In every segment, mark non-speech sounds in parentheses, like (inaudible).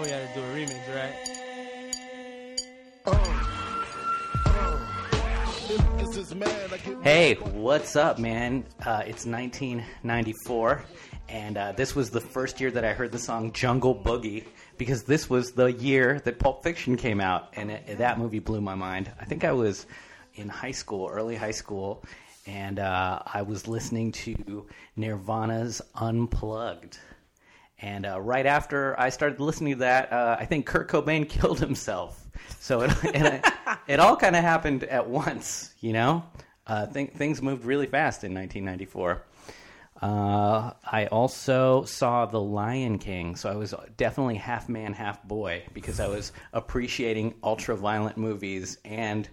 know we had to do a remix, right? Hey, what's up, man? Uh, it's 1994, and uh, this was the first year that I heard the song Jungle Boogie because this was the year that Pulp Fiction came out, and it, that movie blew my mind. I think I was in high school, early high school, and uh, I was listening to Nirvana's Unplugged. And uh, right after I started listening to that, uh, I think Kurt Cobain (laughs) killed himself. So it, (laughs) it, it all kind of happened at once, you know? Uh, th- things moved really fast in 1994. Uh, I also saw The Lion King, so I was definitely half man, half boy because I was appreciating ultra violent movies and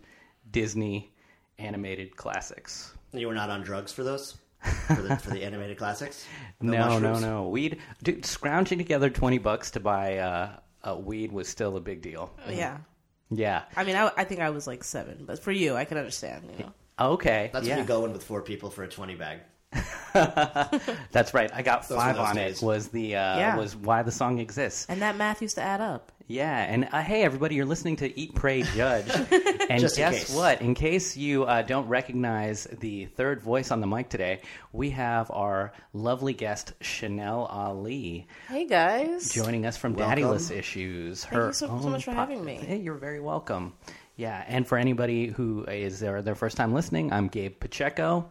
Disney animated classics. You were not on drugs for those? For the, for the animated classics? (laughs) No, no, mushrooms? no. Weed, dude, scrounging together 20 bucks to buy uh, uh, weed was still a big deal. Yeah. Yeah. I mean, I, I think I was like seven, but for you, I can understand. You know. Okay. That's yeah. when you go in with four people for a 20 bag. (laughs) That's right. I got Those five on days. it. Was the uh, Yeah. was why the song exists. And that math used to add up. Yeah, and uh, hey, everybody, you're listening to Eat, Pray, Judge. (laughs) and Just in guess case. what? In case you uh, don't recognize the third voice on the mic today, we have our lovely guest, Chanel Ali, Hey guys. joining us from Welcome. Daddyless Issues. Thank you so- so much for having me. Hey, you're very welcome. Yeah, and for anybody who is their, their first time listening, I'm Gabe Pacheco.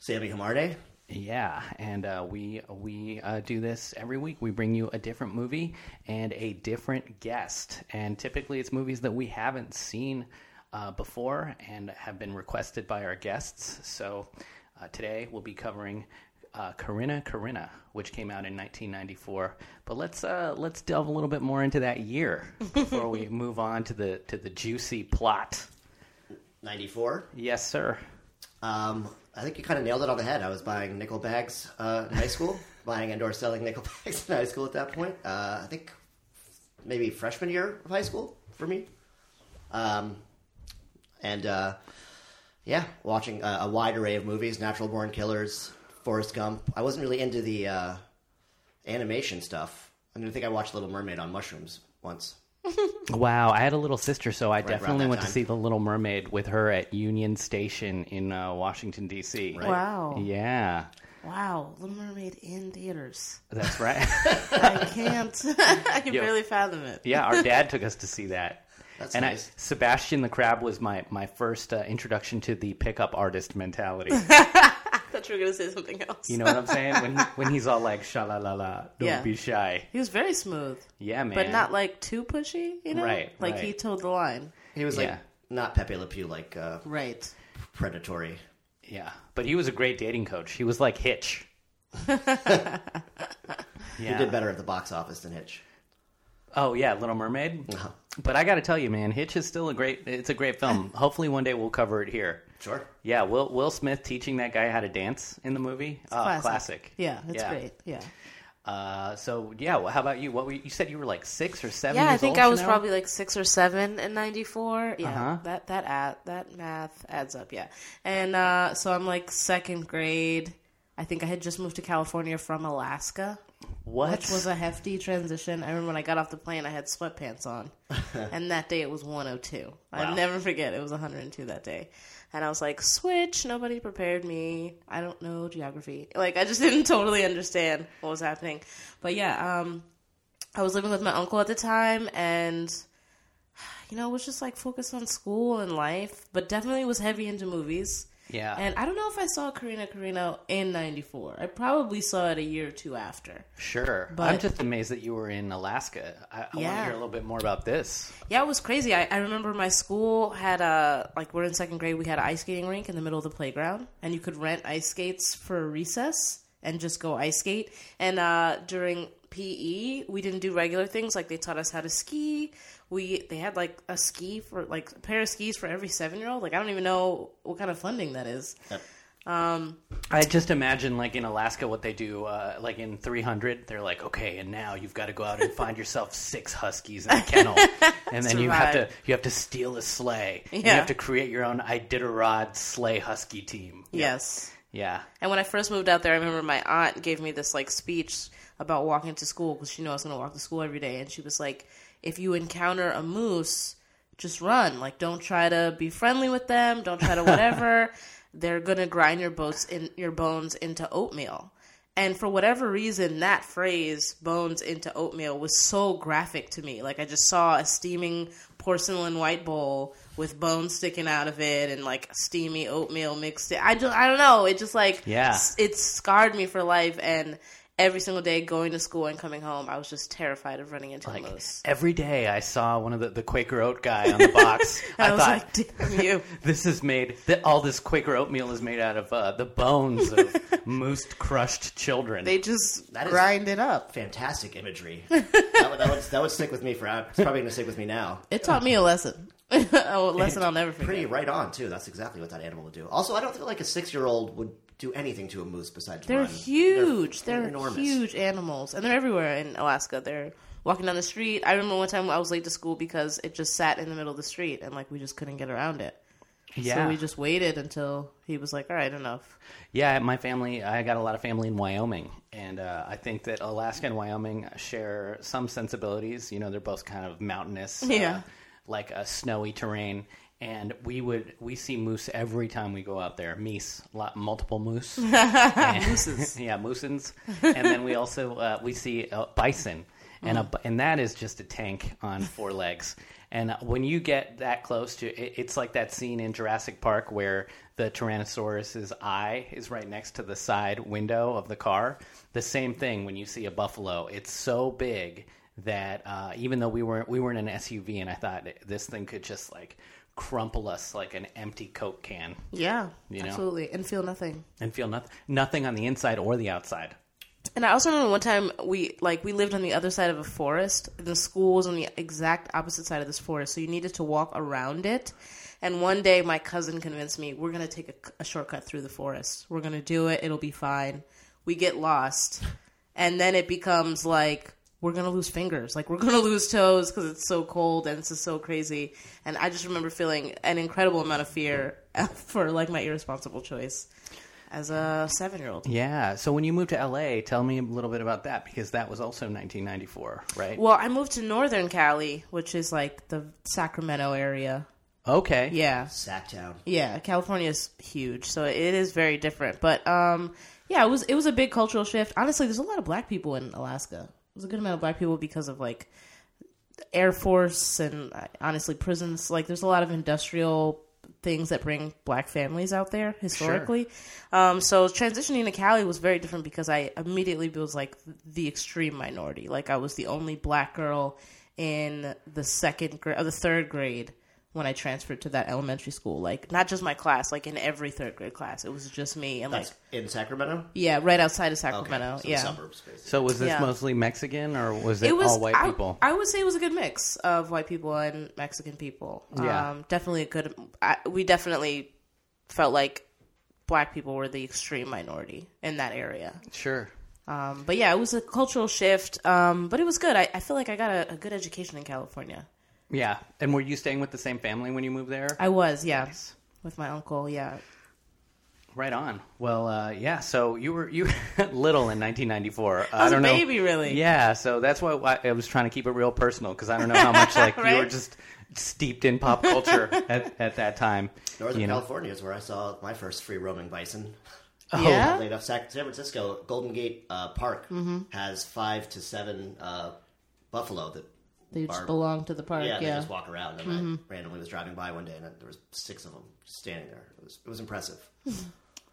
Sammy Hamarde? Yeah, and uh, we we uh, do this every week. We bring you a different movie and a different guest, and typically it's movies that we haven't seen uh, before and have been requested by our guests. So uh, today we'll be covering uh, Corrina Corrina, which came out in 1994. But let's uh, let's delve a little bit more into that year (laughs) before we move on to the to the juicy plot. 94. Yes, sir. Um, I think you kind of nailed it on the head. I was buying nickel bags uh, in high school, (laughs) buying and or selling nickel (laughs) bags in high school at that point. Uh, I think maybe freshman year of high school for me. Um, and uh, yeah, watching uh, a wide array of movies: Natural Born Killers, Forrest Gump. I wasn't really into the uh, animation stuff. I mean, I think I watched Little Mermaid on mushrooms once. Wow, I had a little sister, so I around definitely that went to see The Little Mermaid with her at Union Station in uh, Washington D.C. Right. Wow. Yeah, Wow. Little Mermaid in theaters. that's right. (laughs) I can't. (laughs) I can Yo. barely fathom it. yeah, our dad (laughs) took us to see that. That's and I, nice. Sebastian the Crab was my my first uh, introduction to the pickup artist mentality. I thought you were going to say something else. You know what I'm (laughs) saying? When he, when he's all like "sha la la la," don't Yeah. be shy. He was very smooth, Yeah, man. but not like too pushy, you know? Right, Like right. he told the line. He was like Yeah. not Pepe Le Pew, like uh, Right. predatory. Yeah, but he was a great dating coach. He was like Hitch. (laughs) He did better at the box office than Hitch. Oh yeah, Little Mermaid. Uh-huh. But I got to tell you, man, Hitch is still a great. It's a great film. Hopefully, one day we'll cover it here. Sure. Yeah, Will Will Smith teaching that guy how to dance in the movie. Oh, classic. classic. Yeah, it's Yeah. great. Yeah. Uh, so yeah, well, how about you? What were you, you said you were like six or seven? Yeah, I think old, I was Chanel? probably like six or seven in '94. Yeah, Uh-huh. that that add, that math adds up. Yeah, and uh, so I'm like second grade. I think I had just moved to California from Alaska, what? which was a hefty transition. I remember when I got off the plane, I had sweatpants on, (laughs) and that day it was 102. Wow. I'll never forget. It was 102 that day, and I was like, "Switch!" Nobody prepared me. I don't know geography. Like I just (laughs) didn't totally understand what was happening. But yeah, um, I was living with my uncle at the time, and you know, was just like focused on school and life, but definitely was heavy into movies. Yeah. And I don't know if I saw Corrina Corrina in '94. I probably saw it a year or two after. sure. but- I'm just amazed that you were in Alaska. I, I want to Yeah. hear a little bit more about this. Yeah, it was crazy. I, I remember my school had a like we're in second grade. We had an ice skating rink in the middle of the playground, and you could rent ice skates for recess and just go ice skate. And uh, during PE, we didn't do regular things like they taught us how to ski. We they had like a ski for like a pair of skis for every seven year old. Like I don't even know what kind of funding that is. I just imagine, like in Alaska, what they do, uh, like in 300, they're like, okay, and now you've got to go out and find yourself six huskies in a kennel, (laughs) and then you have to you have to steal a sleigh. And You have to create your own Iditarod sleigh husky team. Yes. Yeah, And when I first moved out there, I remember my aunt gave me this like speech about walking to school because she knew I was going to walk to school every day, and she was like, "If you encounter a moose, just run. Like, don't try to be friendly with them. Don't try to whatever. (laughs) They're gonna grind your bones in your bones into oatmeal." And for whatever reason, that phrase "bones into oatmeal" was so graphic to me. Like I just saw a steaming porcelain white bowl with bones sticking out of it and like steamy oatmeal mixed. In. I don't, I don't know. It just like Yeah. it scarred me for life. And every single day going to school and coming home, I was just terrified of running into Like a moose. every day, I saw one of the, the Quaker Oat guy on the box. I, (laughs) I was thought, like, damn you. (laughs) this is made. That all this Quaker oatmeal is made out of uh, the bones of (laughs) moose crushed children. They just That is- grind it up. Fantastic imagery. that, would, that, would, that would stick with me for. It's probably going to stick with me now. It taught me a lesson. a lesson I'll never forget. Pretty right on too. That's exactly what that animal would do. Also, I don't feel like a six-year-old would do anything to a moose besides They're run. huge. They're, enormous. huge animals, and they're everywhere in Alaska. They're walking down the street. I remember one time I was late to school because it just sat in the middle of the street, and like we just couldn't get around it. yeah, So we just waited until he was like, "All right, enough." Yeah, my family, I got a lot of family in Wyoming. And uh, I think that Alaska and Wyoming share some sensibilities. You know, they're both kind of mountainous, Yeah. uh, like a snowy terrain. And we would we see moose every time we go out there. Meese, lot, multiple moose, (laughs) mooses, (laughs) yeah, moosins. And then we also uh, we see a bison, and a, and that is just a tank on four legs. And when you get that close to it, it's like that scene in Jurassic Park where the Tyrannosaurus's eye is right next to the side window of the car. The same thing when you see a buffalo. It's so big that uh, even though we weren't we weren't in an SUV, and I thought this thing could just like crumple us like an empty Coke can Yeah, You know? absolutely, and feel nothing. and feel nothing nothing on the inside or the outside. And I also remember one time we like we lived on the other side of a forest. The school was on the exact opposite side of this forest, so you needed to walk around it. And one day, my cousin convinced me we're gonna take a, a shortcut through the forest. We're gonna do it. It'll be fine. We get lost, and then it becomes like we're gonna lose fingers, like we're (laughs) gonna lose toes because it's so cold and it's just so crazy. And I just remember feeling an incredible amount of fear (laughs) for like my irresponsible choice as a seven year old. Yeah. So when you moved to LA, tell me a little bit about that because that was also 1994, right? Well, I moved to Northern Cali, which is like the Sacramento area. okay. Yeah. Sacktown. Yeah, California is huge, so it is very different. But um yeah, it was it was a big cultural shift. Honestly, there's a lot of black people in Alaska. There's a good amount of black people because of like Air Force and uh, honestly prisons. Like there's a lot of industrial things that bring black families out there historically. Um, so transitioning to Cali was very different because I immediately was like the extreme minority. Like I was the only black girl in the second grade or the third grade when I transferred to that elementary school. Like not just my class, like in every third grade class, it was just me and like in Sacramento. yeah, right outside of Okay, Sacramento. so yeah. suburbs. Basically. So was this Yeah. mostly Mexican or was it, It was all white I, people? I would say it was a good mix of white people and Mexican people. Yeah. Um, definitely a good. I, we definitely felt like black people were the extreme minority in that area. sure. Um, but yeah, it was a cultural shift. Um, but it was good. I, I feel like I got a, a good education in California. Yeah. And were you staying with the same family when you moved there? I was, yeah, Nice. with my uncle. Yeah, Right on. Well, uh, yeah. So you were you (laughs) little in 1994. Uh, I was don't a know. baby, really. Yeah. So that's why I, I was trying to keep it real personal because I don't know how much (laughs) like you were just steeped in pop culture (laughs) at, at that time. Northern you know? California is where I saw my first free roaming bison. Oh, yeah? Oddly enough, San Francisco Golden Gate uh, Park Mm-hmm. has five to seven uh, buffalo that they just Barb. belong to the park. yeah, Yeah, they just walk around. And I mm-hmm. randomly was driving by one day, and there was six of them just standing there. It was it was impressive. (laughs)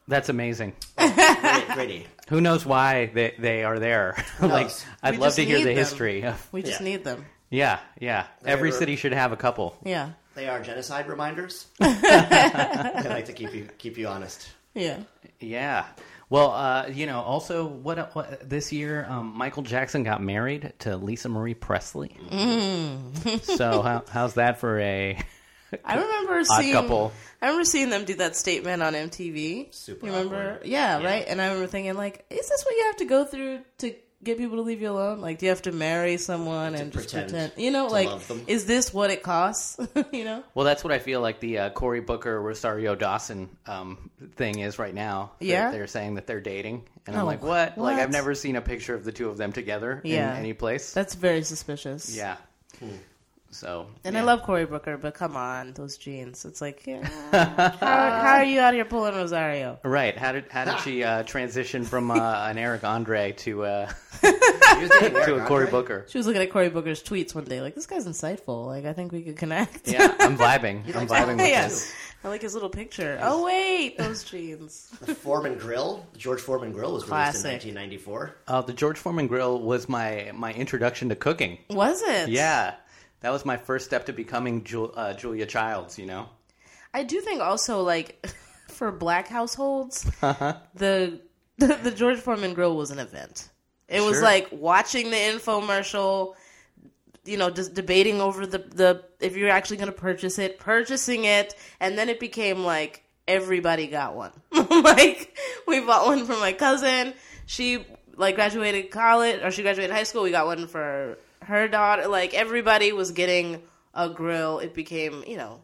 That's amazing. Oh, great, great. (laughs) Who knows why they, they are there? (laughs) like, knows? I'd We love just to hear need the them. history. of- we just Yeah. need them. yeah, yeah. Every were- city should have a couple. Yeah, They are genocide reminders. they like to keep you keep you honest. yeah. Yeah. Well, uh, you know, also what, what this year, um, Michael Jackson got married to Lisa Marie Presley. Mm. so how, (laughs) how's that for a I remember odd seeing. couple? I remember seeing them do that statement on MTV. Super You remember? Yeah, Yeah. right. And I remember thinking, like, is this what you have to go through to get people to leave you alone? Like, do you have to marry someone and just pretend pretend? You know, to like, love them. is this what it costs? (laughs) you know? Well, that's what I feel like the uh, Cory Booker Rosario Dawson um, thing is right now. They're- Yeah? they're, saying that they're dating, and I'm Oh, like, what? Like. I've never seen a picture of the two of them together Yeah. in any place. That's very suspicious. yeah. So, And yeah. I love Cory Booker, but come on, those jeans. It's like, yeah, (laughs) how, how are you out here pulling Rosario? Right? How did how did she uh, transition from uh, (laughs) an Eric Andre to uh, He was dating Eric to a Cory Booker? She was looking at Cory Booker's tweets one day, like, this guy's insightful. Like, I think we could connect. Yeah, I'm vibing. (laughs) I'm vibing with yeah. this. I like his little picture. Oh, wait, those jeans. The Foreman Grill, the George Foreman Grill, was Classic. released in 1994. Uh, the George Foreman Grill was my my introduction to cooking. Was it? Yeah, that was my first step to becoming Jul- uh, Julia Childs. You know. I do think also like (laughs) for black households, Uh-huh. the, (laughs) the the George Foreman grill was an event. It was Sure. like watching the infomercial, you know, just debating over the the if you're actually going to purchase it, purchasing it, and then it became like everybody got one. (laughs) like we bought one for my cousin. She like graduated college or she graduated high school. We got one for her daughter. Like everybody was getting a grill. It became, you know,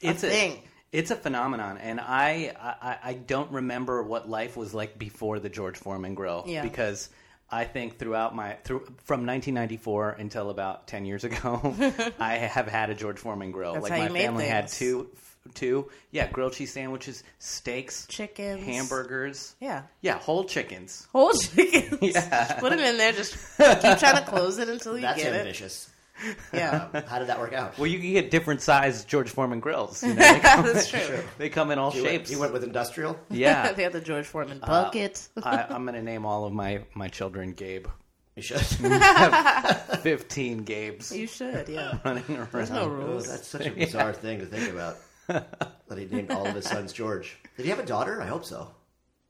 it's a thing. It's a phenomenon, and I, I I don't remember what life was like before the George Foreman Grill. Yeah. Because I think throughout my through from 1994 until about 10 years ago, (laughs) I have had a George Foreman Grill. That's like my family had two two yeah grilled cheese sandwiches, steaks, Chickens. hamburgers. Yeah. Yeah, whole chickens. Whole chickens. (laughs) Yeah. Put them in there. Just keep trying to close it until you That's get ambitious. it. Yeah. Um, how did that work out? Well, you can get different size George Foreman grills. You (laughs) know, they, come, That's true. they come in all You shapes. went, you went with industrial? (laughs) yeah. they had the George Foreman bucket. I, I'm going to name all of my, my children Gabe. You should. 15 Gabes you should, yeah. running around. There's no Oh, rules. that's such a bizarre thing to think about. (laughs) that he named all of his sons George. Did he have a daughter? I hope so.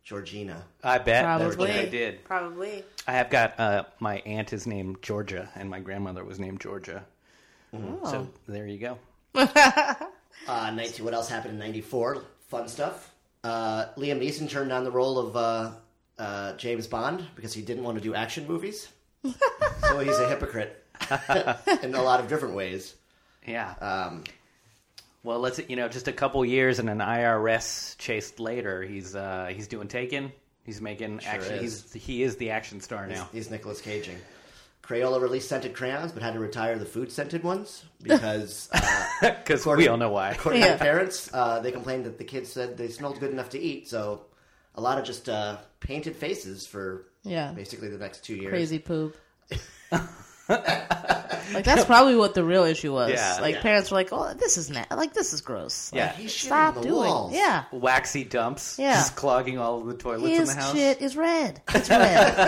Georgina. I bet that's Probably. what I did. Probably. I have got uh, my aunt is named Georgia, and my grandmother was named Georgia. Oh. So there you go. (laughs) Uh, 19, what else happened in 94? Fun stuff. Uh, Liam Neeson turned down the role of uh, uh, James Bond because he didn't want to do action movies. (laughs) so he's a hypocrite in a lot of different ways. Yeah. Um, well, let's you know, just a couple years and an IRS chase later, he's uh, he's doing Taken. He's making action. is. He's he is the action star now. he's Nicholas Caging. Crayola released scented crayons, but had to retire the food scented ones because, (laughs) uh, Because According- we all know why. according Yeah. to parents, uh, they complained that the kids said they smelled good enough to eat. So, a lot of just uh, painted faces for Yeah. basically the next two years. Crazy poop. (laughs) like that's probably what the real issue was. Yeah. like Yeah. parents were like, "Oh, this is na- like this is gross." Like, Yeah. He's stop the doing. walls. Yeah, Waxy dumps, Yeah. just clogging all of the toilets in the house. shit is red. It's (laughs) red.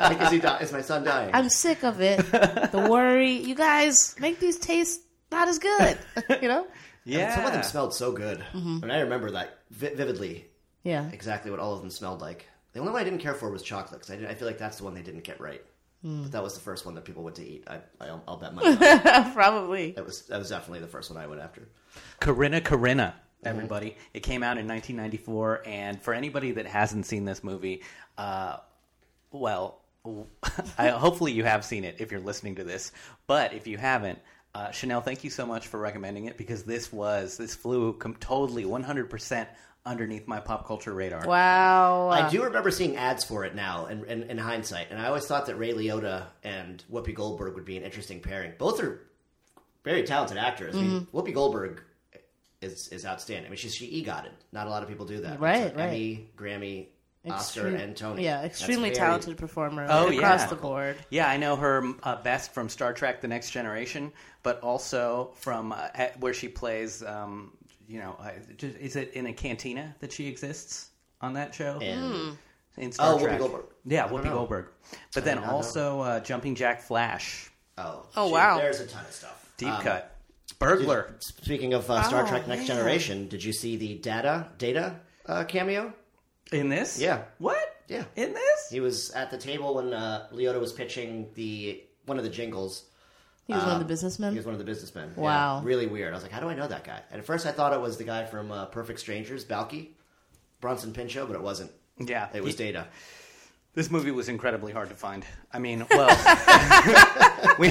Like, is, he di- is my son dying? I'm sick of it. The worry. You guys make these taste not as good. (laughs) you know? Yeah, Some of them smelled so good. Mm-hmm. And I remember that vi- vividly, Yeah. exactly what all of them smelled like. The only one I didn't care for was chocolate, 'cause I, I feel like that's the one they didn't get right. But that was the first one that people went to eat. I, I, I'll bet money. (laughs) on it. Probably. that was that was definitely the first one I went after. Corrina Corrina, everybody. It came out in 1994, and for anybody that hasn't seen this movie, uh, well, (laughs) I, hopefully you have seen it if you're listening to this. But if you haven't, uh, Chanel, thank you so much for recommending it because this was this flew com- totally 100% underneath my pop culture radar. Wow. I do remember seeing ads for it now, in, in, in hindsight, and I always thought that Ray Liotta and Whoopi Goldberg would be an interesting pairing. Both are very talented actors. I mean, Mm-hmm. Whoopi Goldberg is is outstanding. I mean, she's she EGOTed. Not a lot of people do that. Right, It's right. Emmy, Grammy, Oscar, Extreme- and Tony. Yeah, extremely very- talented performer Oh, across yeah. the board. Yeah, I know her uh, best from Star Trek: The Next Generation, but also from uh, where she plays. Um, you know, just- is it in a cantina that she exists on that show? And in Star Oh, Whoopi Trek. Goldberg. Yeah, I Whoopi know. Goldberg. But then did not know. also uh, Jumping Jack Flash, oh, Oh, she- wow. There's a ton of stuff. deep Um, cut, burglar. Speaking of uh, Star Oh, Trek: Next yeah. Generation, did you see the Data Data uh, cameo? In this? Yeah. What? Yeah. In this? He was at the table when uh, Liotta was pitching the one of the jingles. He was one of the Um, businessmen. He was one of the businessmen. Yeah, Wow. really weird. I was like, how do I know that guy? And at first I thought it was the guy from uh, Perfect Strangers, Balki, Bronson Pinchot, but it wasn't. Yeah. It was He- Data. This movie was incredibly hard to find. I mean, well, (laughs) we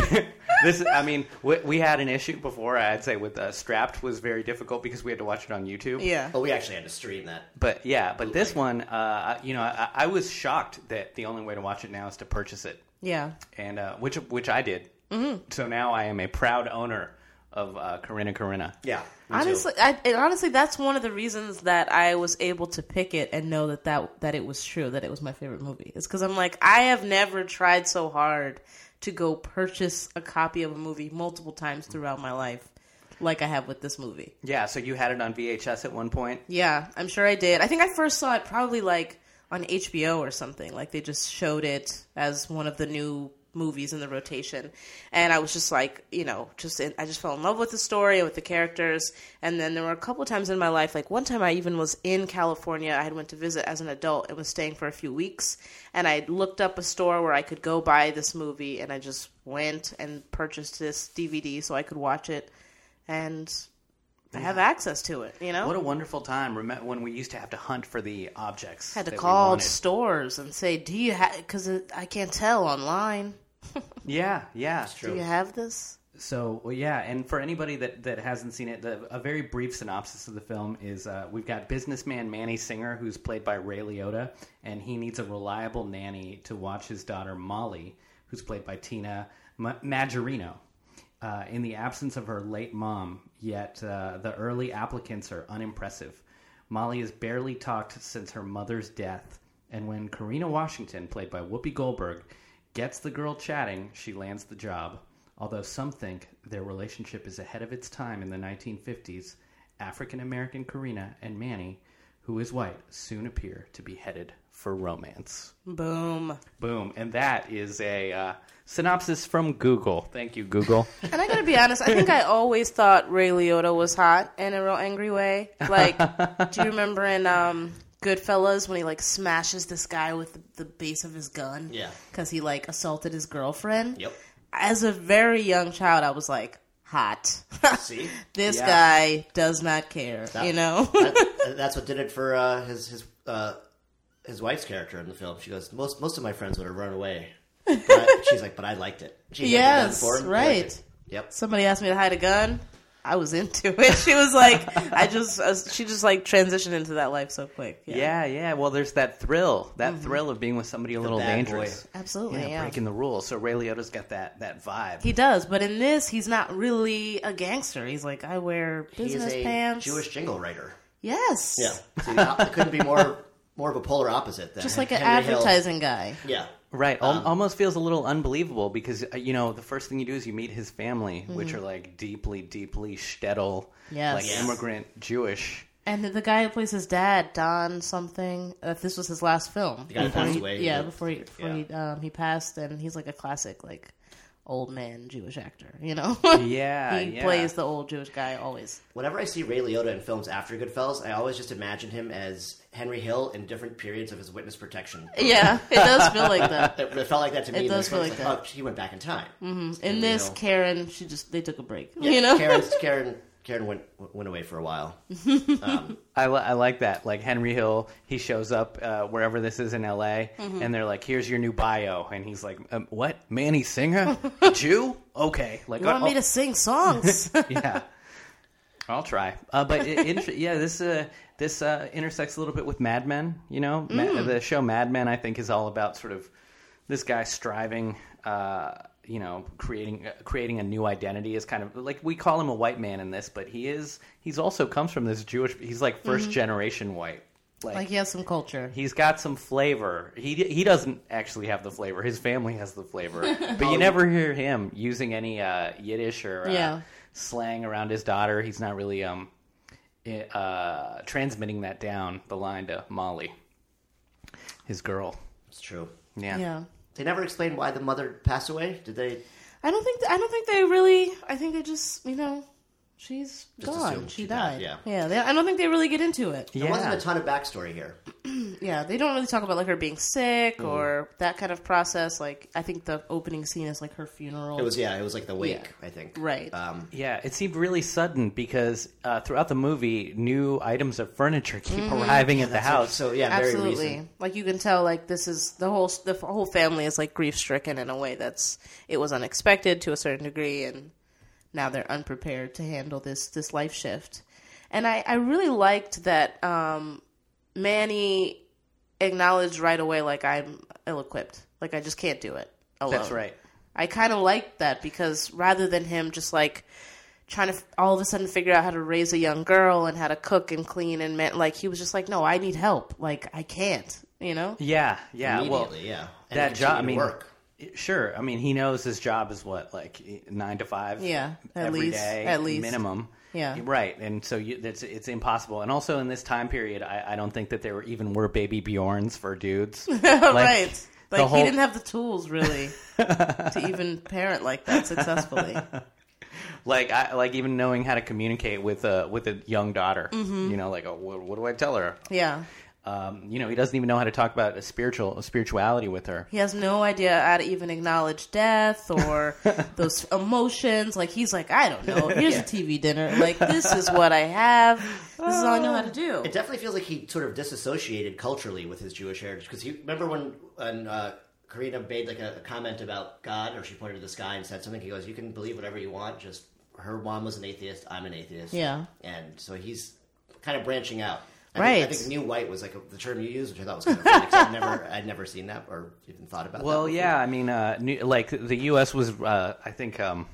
this. I mean, we, we had an issue before. I'd say with uh, Strapped was very difficult because we had to watch it on YouTube. Yeah. But we actually had to stream that. But yeah, but this one, uh, you know, I, I was shocked that the only way to watch it now is to purchase it, Yeah. and uh, which which I did. Mm-hmm. So now I am a proud owner of uh, Corrina Corrina. Yeah. Honestly, I, and honestly, that's one of the reasons that I was able to pick it and know that that, that it was true, that it was my favorite movie. Is because I'm like, I have never tried so hard to go purchase a copy of a movie multiple times throughout my life, like I have with this movie. Yeah, so you had it on VHS at one point. Yeah, I'm sure I did. I think I first saw it probably like on HBO or something. Like they just showed it as one of the new movies in the rotation, and I was just like, you know, just in, I just fell in love with the story and with the characters. And then there were a couple of times in my life, like one time I even was in California. I had went to visit as an adult and was staying for a few weeks, and I looked up a store where I could go buy this movie, and I just went and purchased this DVD so I could watch it, and. I have access to it, you know. What a wonderful time! Remember when we used to have to hunt for the objects? had to call stores and say, "Do you have?" Because I can't tell online. (laughs) Yeah, yeah. True. Do you have this? So well, yeah, and for anybody that, that hasn't seen it, the, a very brief synopsis of the film is uh, we've got businessman Manny Singer, who's played by Ray Liotta, and he needs a reliable nanny to watch his daughter Molly, who's played by Tina Ma- Majorino. Uh, in the absence of her late mom, yet uh, the early applicants are unimpressive. Molly has barely talked since her mother's death, and when Corrina Washington, played by Whoopi Goldberg, gets the girl chatting, she lands the job. Although some think their relationship is ahead of its time in the 1950s, African American Corrina and Manny, who is white, soon appear to be headed for romance. Boom. Boom. And that is a uh, synopsis from Google. Thank you, Google. (laughs) And I gotta be honest, I think I always thought Ray Liotta was hot in a real angry way. Like, do you remember in um, Goodfellas when he like smashes this guy with the, the base of his gun? Yeah. Because he like assaulted his girlfriend. Yep. As a very young child, I was like, hot. (laughs) See? this Yeah. guy does not care. That- you know. That- (laughs) that's what did it for uh, his his uh, his wife's character in the film. She goes, most most of my friends would have run away. But I- (laughs) she's like, but I liked it. She had Yes, for him. I liked right. it. Yep. somebody asked me to hide a gun, I was into it. She was like, I just, uh, she just like transitioned into that life so quick. Yeah, yeah, yeah. Well, there's that thrill, that thrill of being with somebody a little bad dangerous. absolutely. Yeah, Yeah, breaking the rules. So Ray Liotta's got that that vibe. he does, but in this, he's not really a gangster. He's like, I wear He's business a pants. Jewish jingle writer. yes, Yeah. See, it couldn't be more more of a polar opposite than just like (laughs) an Henry Hill. advertising guy. Yeah. Right, al- almost feels a little unbelievable because uh, you know the first thing you do is you meet his family, which are like deeply, deeply shtetl, Yes. like Yes. immigrant Jewish. And the guy who plays his dad, Don something. Uh, this was his last film. The guy Before passed he- away, Yeah, the- before he before he um, he passed, and he's like a classic like old man Jewish actor. You know. (laughs) Yeah, he yeah. plays the old Jewish guy always. Whenever I see Ray Liotta in films after Goodfellas, I always just imagine him as Henry Hill in different periods of his witness protection. Yeah, it does feel like that. (laughs) It, it felt like that to me. It does feel one. like that. Oh, he went back in time. In this, Hill. Karen, she just they took a break. Yeah, you know, Karen's, (laughs) Karen, Karen went went away for a while. (laughs) I, li- I like that. Like Henry Hill, he shows up uh, wherever this is in L.A. Mm-hmm. and they're like, "Here's your new bio," and he's like, um, "What? Manny Singer, Jew? Okay, like you want oh, me to sing songs? yeah, I'll try. Uh, but it, it, yeah, this uh, this uh, intersects a little bit with Mad Men. You know, Ma- Mm. the show Mad Men. I think is all about sort of this guy striving. Uh, you know, creating uh, creating a new identity is kind of like we call him a white man in this, but he is he's also comes from this Jewish. He's like 1st generation white. Mm-hmm. like he has some culture. He's got some flavor. He he doesn't actually have the flavor. His family has the flavor, (laughs) but you never hear him using any uh, Yiddish or uh, Yeah. Slang around his daughter. He's not really um uh, transmitting that down the line to Molly, his girl. It's true. Yeah. Yeah. They never explained why the mother passed away. Did they? I don't think I don't think they really. I think they just you know, she's Just gone. assumed She, she died. died, yeah. Yeah. They, I don't think they really get into it. There wasn't a ton of backstory here. Yeah, (clears throat) yeah, they don't really talk about like her being sick or that kind of process. Like, I think the opening scene is like her funeral. It was yeah, it was like the wake, Yeah. I think. Right. Um, Yeah, it seemed really sudden because uh, throughout the movie, new items of furniture keep arriving at the house. so yeah, very Absolutely. recent. Like you can tell, like this is the whole the whole family is like grief stricken in a way that's it was unexpected to a certain degree, and now they're unprepared to handle this this life shift. And I I really liked that um, Manny acknowledged right away, like I'm ill equipped, like I just can't do it alone. That's right. I kind of liked that because rather than him just like trying to f- all of a sudden figure out how to raise a young girl and how to cook and clean and man, like he was just like, no, I need help. Like I can't, you know? Yeah, yeah. Well, yeah. And that job. I continued mean, work. Sure. I mean, he knows his job is what, like nine to five. Yeah, at every least- day, at least. minimum. Yeah. right. And so you, it's it's impossible. And also in this time period, I, I don't think that there were even were baby Bjorns for dudes. Like, (laughs) right. Like whole- he didn't have the tools really to even parent like that successfully. (laughs) like I like even knowing how to communicate with a with a young daughter. Mm-hmm. You know, like oh, what, what do I tell her? Yeah. Um, you know, he doesn't even know how to talk about a spiritual a spirituality with her. He has no idea how to even acknowledge death or (laughs) those emotions. Like he's like, I don't know. (laughs) Here's a TV dinner. Like this is what I have. This is all I know how to do. It definitely feels like he sort of disassociated culturally with his Jewish heritage because he remember when when uh, Corrina made like a, a comment about God or she pointed to the sky and said something. He goes, "You can believe whatever you want. Just her mom was an atheist. I'm an atheist. Yeah. and so he's kind of branching out. I Right. Think, I think new white was like a, the term you used, which I thought was kind of funny. I'd never, I'd never seen that or even thought about. Well, yeah, I mean, uh, new, like the U.S. was, uh, I think, um,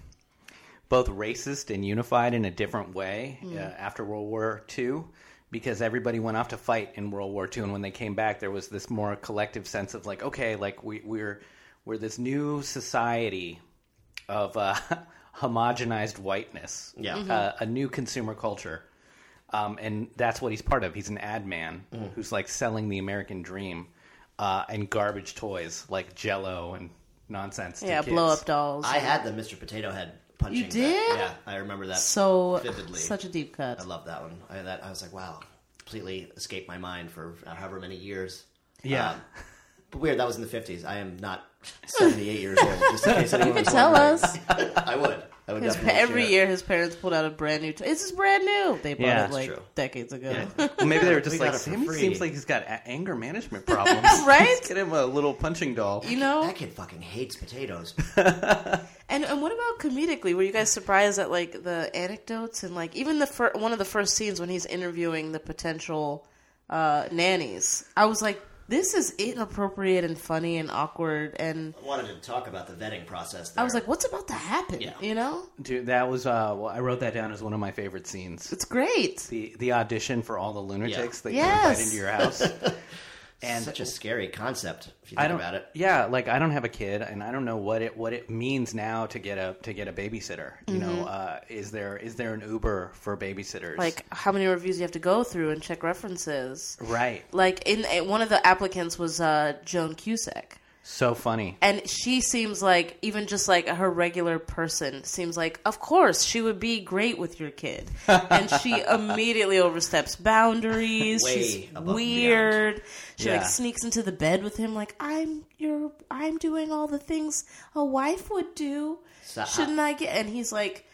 both racist and unified in a different way uh, after World War II, because everybody went off to fight in World War II, and when they came back, there was this more collective sense of like, okay, like we, we're we're this new society of uh, (laughs) homogenized whiteness, Yeah. uh, a new consumer culture. Um, and that's what he's part of. He's an ad man Mm-hmm. who's like selling the American dream uh, and garbage toys like Jello and nonsense. to yeah, kids. blow up dolls. I had the Mr. Potato Head punching. You bag. did? Yeah, I remember that. so vividly. such a deep cut. I love that one. I, that, I was like, wow, completely escaped my mind for however many years. Yeah. Um, but weird, that was in the 50s. I am not 78 years old. Just in case anyone You was could tell wondering. us. (laughs) I would. I would His, definitely every share. year, his parents pulled out a brand new. T- this is brand new. They bought Yeah, it that's like true. decades ago. Yeah. (laughs) Well, maybe they were just We like, got it for Sammy free." seems like he's got a- anger management (laughs) problems. Right? Let's get him a little punching doll. You know, That kid fucking hates potatoes. and and what about comedically? Were you guys surprised at like the anecdotes and like even the fir- one of the first scenes when he's interviewing the potential uh, nannies? I was like, this is inappropriate and funny and awkward, and I wanted to talk about the vetting process. I was like, what's about to happen? Yeah. You know, Dude, that was, uh, well, I wrote that down as one of my favorite scenes. it's great. The, the audition for all the lunatics that Yes. you invite into your house. (laughs) And such a scary concept if you I think don't. about it. Yeah, like I don't have a kid, and I don't know what it what it means now to get a to get a babysitter. You know, uh, is there is there an Uber for babysitters? Like how many reviews you have to go through and check references. right? Like in eh, one of the applicants was uh, Joan Cusack. So funny. And she seems like, even just like her regular person, seems like, of course, she would be great with your kid. (laughs) and she immediately oversteps boundaries. She's weird. She Yeah. like sneaks into the bed with him, like, I'm your, I'm doing all the things a wife would do. Shouldn't I get? And he's like,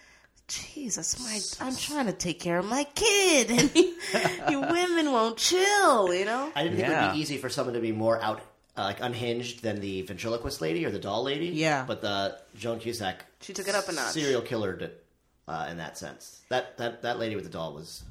Jesus, my, I'm trying to take care of my kid, (laughs) and you, (laughs) you women won't chill, you know? I didn't think it would be easy for someone to be more out, uh, like unhinged than the ventriloquist lady or the doll lady. Yeah. but the Joan Cusack, She took it up a notch. serial killer uh, in that sense. That that that lady with the doll was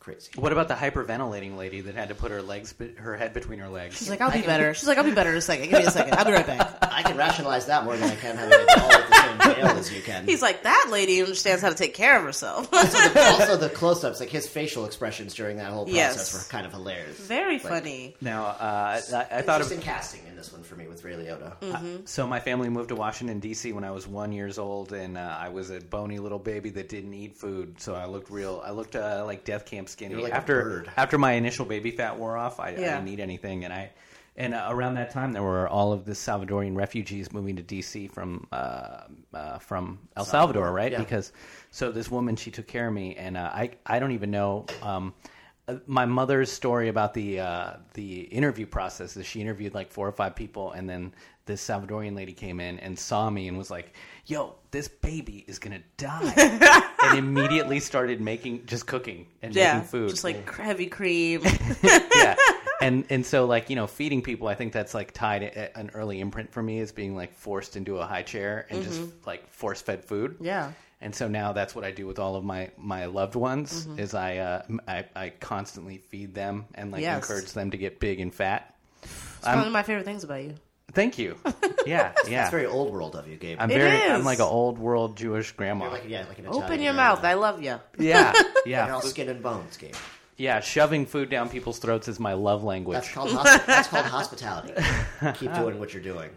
crazy. What about the hyperventilating lady that had to put her legs, her head between her legs? She's like, I'll be better. She's like, I'll be better in a second. Give me a second. I'll be right back. (laughs) I can rationalize that more than I can having a doll with the same tail as you can. He's like, that lady understands how to take care of herself. also the close-ups, like his facial expressions during that whole process Yes. were kind of hilarious. Very funny. now, uh, I, I thought of Interesting casting in this one for me with Ray Liotta. Mm. So my family moved to Washington D.C. when I was one years old, and uh, I was a bony little baby that didn't eat food. So I looked real. I looked uh, like death camp skinny. like after after my initial baby fat wore off, I, I didn't eat anything, and I and uh, around that time there were all of the Salvadorian refugees moving to D.C. from uh, uh, from El Salvador, right? yeah. Because so this woman she took care of me, and uh, I I don't even know. Um, my mother's story about the uh, the interview process is she interviewed like four or five people, and then this Salvadorian lady came in and saw me and was like, "Yo, this baby is gonna die," (laughs) and immediately started making just cooking and Yeah, making food. just like heavy cream. (laughs) yeah. (laughs) And and so like you know feeding people I think that's like tied an early imprint for me as being like forced into a high chair and just like force fed food. Yeah. And so now that's what I do with all of my my loved ones is I uh m- I, I constantly feed them and like Yes. encourage them to get big and fat. It's one of my favorite things about you. Thank you. (laughs) Yeah, yeah. It's very old world of you, Gabe. I'm It very is. I'm like an old world Jewish grandma. You're like, yeah, like an Open Italian your grandma. mouth. I love you. (laughs) yeah. You're Yeah. all skin and bones, Gabe. Yeah, shoving food down people's throats is my love language. That's called hosp- that's called (laughs) hospitality. Keep doing what you're doing.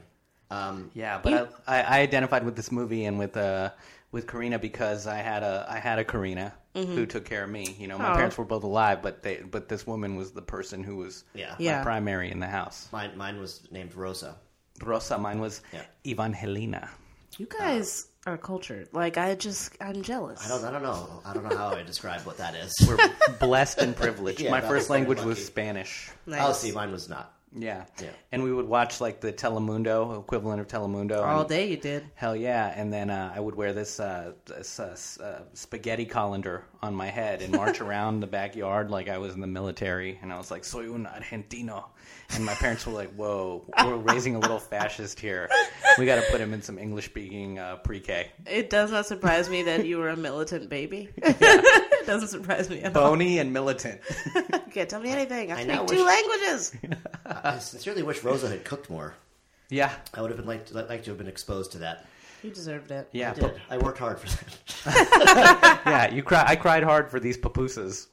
Um, Yeah, but I, I, I identified with this movie and with uh with Corrina because I had a I had a Corrina who mm-hmm. took care of me. You know, my Aw. parents were both alive, but they but this woman was the person who was yeah. Yeah. primary in the house. Mine, mine was named Rosa. Rosa, mine was Yeah. Evangelina. You guys are cultured. Like I just, I'm jealous. I don't, I don't know. I don't know how I describe what that is. We're blessed and privileged. (laughs) Yeah, my first was very language was. Spanish. Nice. Oh, see, mine was not. Yeah. Yeah. And we would watch like the Telemundo equivalent of Telemundo All and- day you did. Hell yeah! And then uh, I would wear this, uh, this uh, uh, spaghetti colander on my head and march (laughs) around the backyard like I was in the military. And I was like, "Soy un argentino," and my parents were like, "Whoa, (laughs) we're raising a little fascist here. We got to put him in some English-speaking uh, pre-K." It does not surprise me that you were a militant baby. (laughs) (laughs) it doesn't surprise me at all. Bony and militant. You can't tell me anything. I I speak two wish- languages. I sincerely wish Rosa had cooked more. yeah, I would have been like, like to have been exposed to that. You deserved it. yeah, I did. I worked hard for that. yeah. You cry. I cried hard for these pupusas.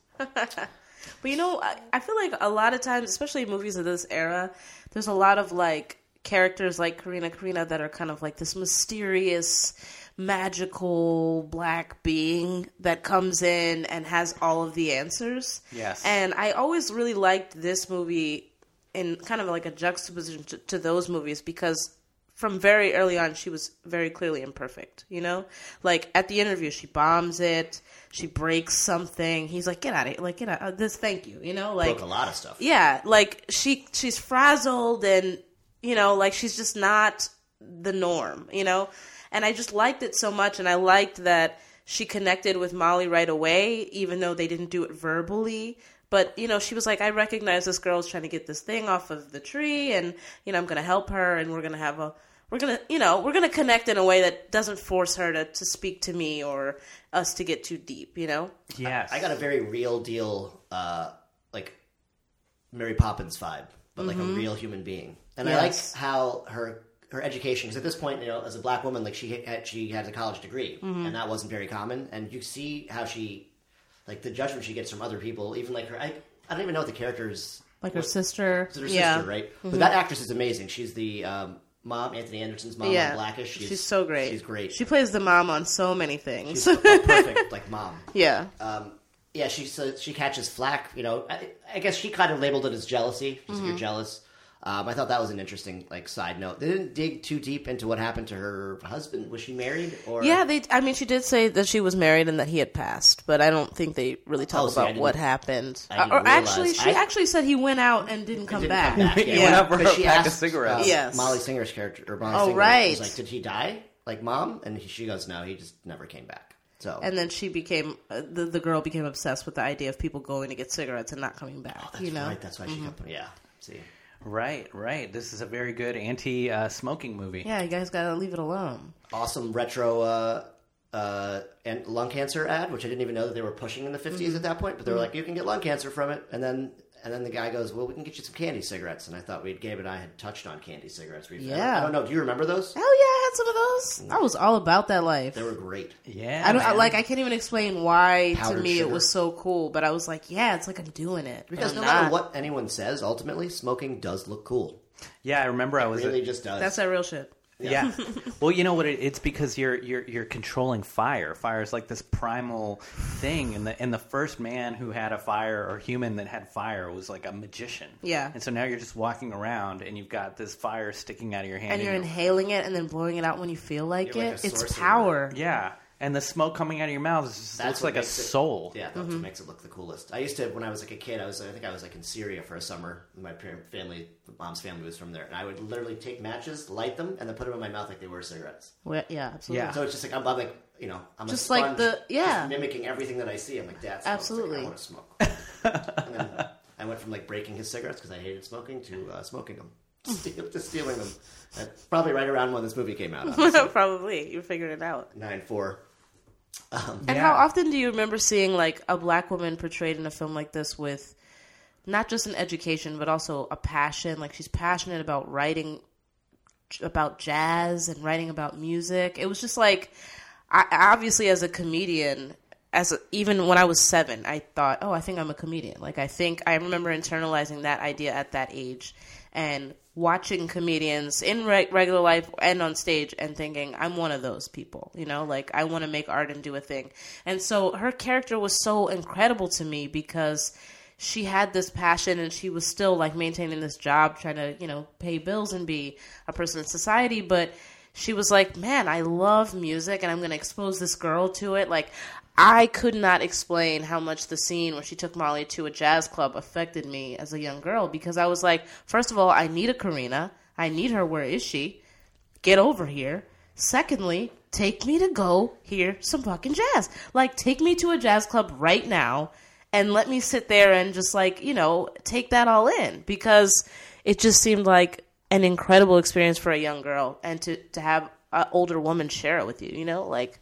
But you know, I, I feel like a lot of times, especially movies of this era, there's a lot of like characters like Corrina Corrina that are kind of like this mysterious, magical black being that comes in and has all of the answers. Yes. And I always really liked this movie in kind of like a juxtaposition to, to those movies because from very early on she was very clearly imperfect you know? Like at the interview she bombs it she breaks something. He's like get out of here like get out uh, this thank you you know? Like Broke a lot of stuff. yeah like she she's frazzled and you know like she's just not the norm you know? And i just liked it so much and i liked that she connected with molly right away even though they didn't do it verbally. But you know she was like i recognize this girl's trying to get this thing off of the tree and you know i'm gonna help her and we're gonna have a we're gonna you know we're gonna connect in a way that doesn't force her to, to speak to me or us to get too deep you know Yes. I got a very real deal, uh, like Mary Poppins vibe, but like a real human being. And I like how her her education, because at this point, you know, as a black woman, like she had, she has a college degree, and that wasn't very common. And you see how she, like the judgment she gets from other people, even like her. I, I don't even know what the characters. like her what- sister It's her yeah sister, right? But that actress is amazing. She's the um, mom, Anthony Anderson's mom yeah on Blackish. she's, so great She's great. she plays the mom on so many things She's a perfect (laughs) like mom. yeah um, yeah, she so she catches flack. You know, I, I guess she kind of labeled it as jealousy. She's Mm-hmm. like, you're jealous. Um, I thought that was an interesting like side note. They didn't dig too deep into what happened to her husband. Was she married or Yeah, they. I mean, she did say that she was married and that he had passed, but I don't think they really talk Oh, see, about didn't- what happened. I didn't or actually, she I- actually said he went out and didn't come didn't back. come back, (laughs) yeah. He went out for a she pack of cigarettes. uh, Yes. Molly Singer's character or Molly Oh, Singer right. was like, did he die like mom? And he, she goes, no, he just never came back. So And then she became uh, the the girl became obsessed with the idea of people going to get cigarettes and not coming back. Oh, that's you know, Mm-hmm. right. That's why she kept. Yeah. See, Right, right. This is a very good anti-smoking movie. yeah, you guys gotta leave it alone. awesome retro. Uh, uh, and lung cancer ad, which I didn't even know that they were pushing in the 50s Mm-hmm. at that point. But they were like, you can get lung cancer from it, and then and then the guy goes, well, we can get you some candy cigarettes. And I thought we'd Gabe and I had touched on candy cigarettes. briefly. I don't- Yeah. I don't know. Do you remember those? Hell yeah, I had some of those. Mm. I was all about that life. They were great. Yeah, I don't I, man. like. I can't even explain why to Powdered me it was so cool, but I was like, yeah, it's like I'm doing it Because no I'm matter what anyone says, ultimately, smoking does look cool. Yeah, I remember I was. really a- just does. That's that real shit. Yeah. (laughs) well, you know what? It, it's because you're you're you're controlling fire. Fire is like this primal thing, and the and the first man who had a fire or human that had fire was like a magician. Yeah. And so now you're just walking around, and you've got this fire sticking out of your hand, And you're you're- inhaling it and then blowing it out when you feel like it. like it's sorcerer. power. Yeah. And the smoke coming out of your mouth is just, looks like a it- soul. Yeah, that's what makes it look the coolest. I used to when I was like a kid. I was I think I was like in Syria for a summer. My parent family, mom's family was from there, and I would literally take matches, light them, and then put them in my mouth like they were cigarettes. Well, yeah, absolutely. Yeah. So it's just like I'm, I'm like you know I'm a Just like the- yeah. just mimicking everything that I see. I'm like Dad, smokes. Absolutely. Like, I want to smoke. (laughs) and then I went from like breaking his cigarettes because I hated smoking to uh, smoking them, (laughs) Steal, to stealing them. Uh, probably right around when this movie came out. (laughs) Probably. you figured it out. Nine four. Um, and Yeah. how often do you remember seeing like a black woman portrayed in a film like this with not just an education but also a passion? Like she's passionate about writing about jazz and writing about music. It was just like I obviously as a comedian as a, even when I was 7, I thought, "Oh, I think I'm a comedian." Like I think I remember internalizing that idea at that age and watching comedians in re- regular life and on stage and thinking I'm one of those people, you know, like I want to make art and do a thing. And so her character was so incredible to me because she had this passion and she was still like maintaining this job trying to, you know, pay bills and be a person in society, but she was like, "Man, I love music and I'm going to expose this girl to it." Like I could not explain how much the scene where she took Molly to a jazz club affected me as a young girl because I was like, first of all, I need a Corrina. I need her. Where is she? Get over here. Secondly, take me to go hear some fucking jazz. Like, take me to a jazz club right now and let me sit there and just, like, you know, take that all in because it just seemed like an incredible experience for a young girl and to, to have an older woman share it with you, you know? Like,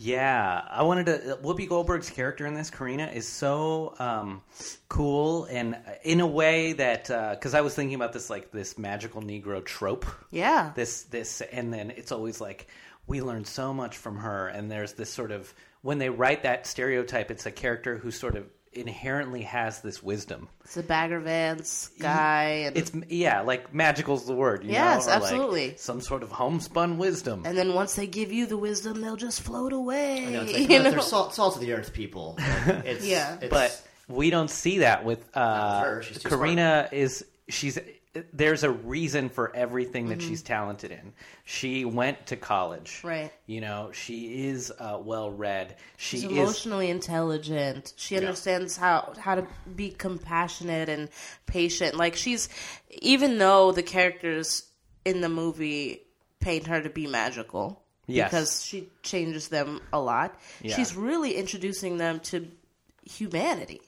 Yeah, I wanted to. Whoopi Goldberg's character in this, Corrina, is so um, cool, and in a way that because I was thinking about this like this magical Negro trope. yeah. This this, and then it's always like we learn so much from her, and there's this sort of when they write that stereotype, it's a character who sort of inherently has this wisdom. It's a Bagger Vance guy, and It's yeah, like magical's the word. You Yes, know? Or, like, absolutely. some sort of homespun wisdom. and then once they give you the wisdom, they'll just float away. You know, it's like (laughs) you they're, know? they're salt, salt of the earth people. (laughs) And It's, Yeah. it's, but we don't see that with uh, with her. She's too Corrina. Is she's there's a reason for everything that Mm-hmm. she's talented in. She went to college, Right. You know, she is uh, well read. She She's is emotionally intelligent. She understands how how to be compassionate and patient. Like she's even though the characters in the movie paint her to be magical. Yes. Because she changes them a lot. Yeah. She's really introducing them to humanity.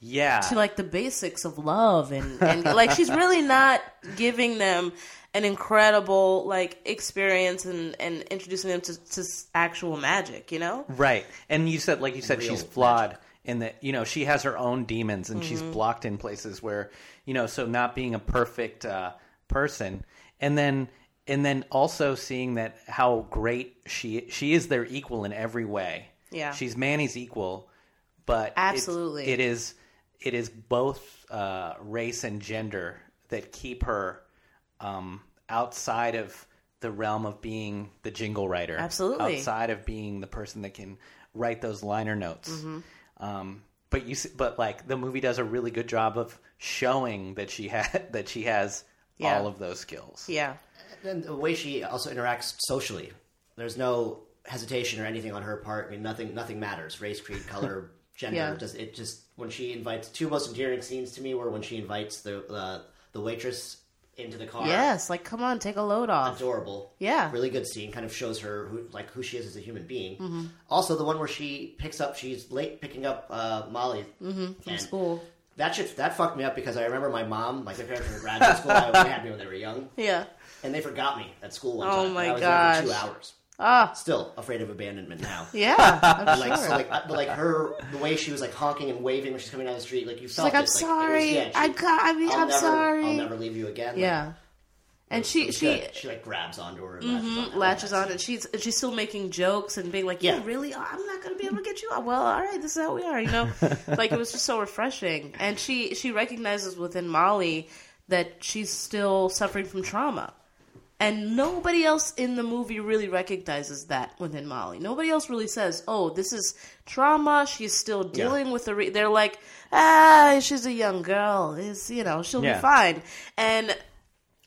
Yeah. to like the basics of love and, and like she's really not giving them an incredible like experience and, and introducing them to, to actual magic you know Right. And you said, like you said, Real she's flawed in that, you know, she has her own demons and she's blocked in places where, you know, so not being a perfect uh, person. And then, and then also seeing that how great she, she is their equal in every way. Yeah. She's Manny's equal, but it's- Absolutely. it is, it is both uh, race and gender that keep her um, outside of the realm of being the jingle writer. Absolutely. Outside of being the person that can write those liner notes. Mm-hmm. Um, but you, but like the movie does a really good job of showing that she had (laughs) that she has Yeah. all of those skills. yeah and the way she also interacts socially. There's no hesitation or anything on her part. I mean, nothing nothing matters. Race, creed, color, (laughs) gender. Yeah. Does it just when she invites two most endearing scenes to me were when she invites the uh, the waitress into the car. yes like come on take a load off adorable. Yeah. really good scene. Kind of shows her who like who she is as a human being. Mm-hmm. Also, the one where she picks up, she's late picking up uh, Molly from and school That shit that fucked me up because I remember my mom, like my parents were in graduate school. I, they had me when they were young, (laughs) yeah and they forgot me at school one Oh time. Oh my I was there two hours. Ah Still afraid of abandonment now. (laughs) yeah i'm Like, sure so like, uh, but like her, the way she was like honking and waving when she's coming down the street, like you felt like i'm it. Like, it was- sorry yeah, she- i got i mean I'll i'm never, sorry I'll never leave you again. Like, yeah and it she was she good. she like grabs onto her and latches on. Mhm, latches on and she's she's still making jokes and being like, "You Yeah. really? are? I'm not gonna be able to get you out." Well, all right, this is how we are, you know. (laughs) like it was just so refreshing, and she she recognizes within Molly that she's still suffering from trauma, and nobody else in the movie really recognizes that within Molly. Nobody else really says, "Oh, this is trauma." She's still dealing with the. Re-. They're like, "Ah, she's a young girl. Is you know she'll Yeah. be fine," and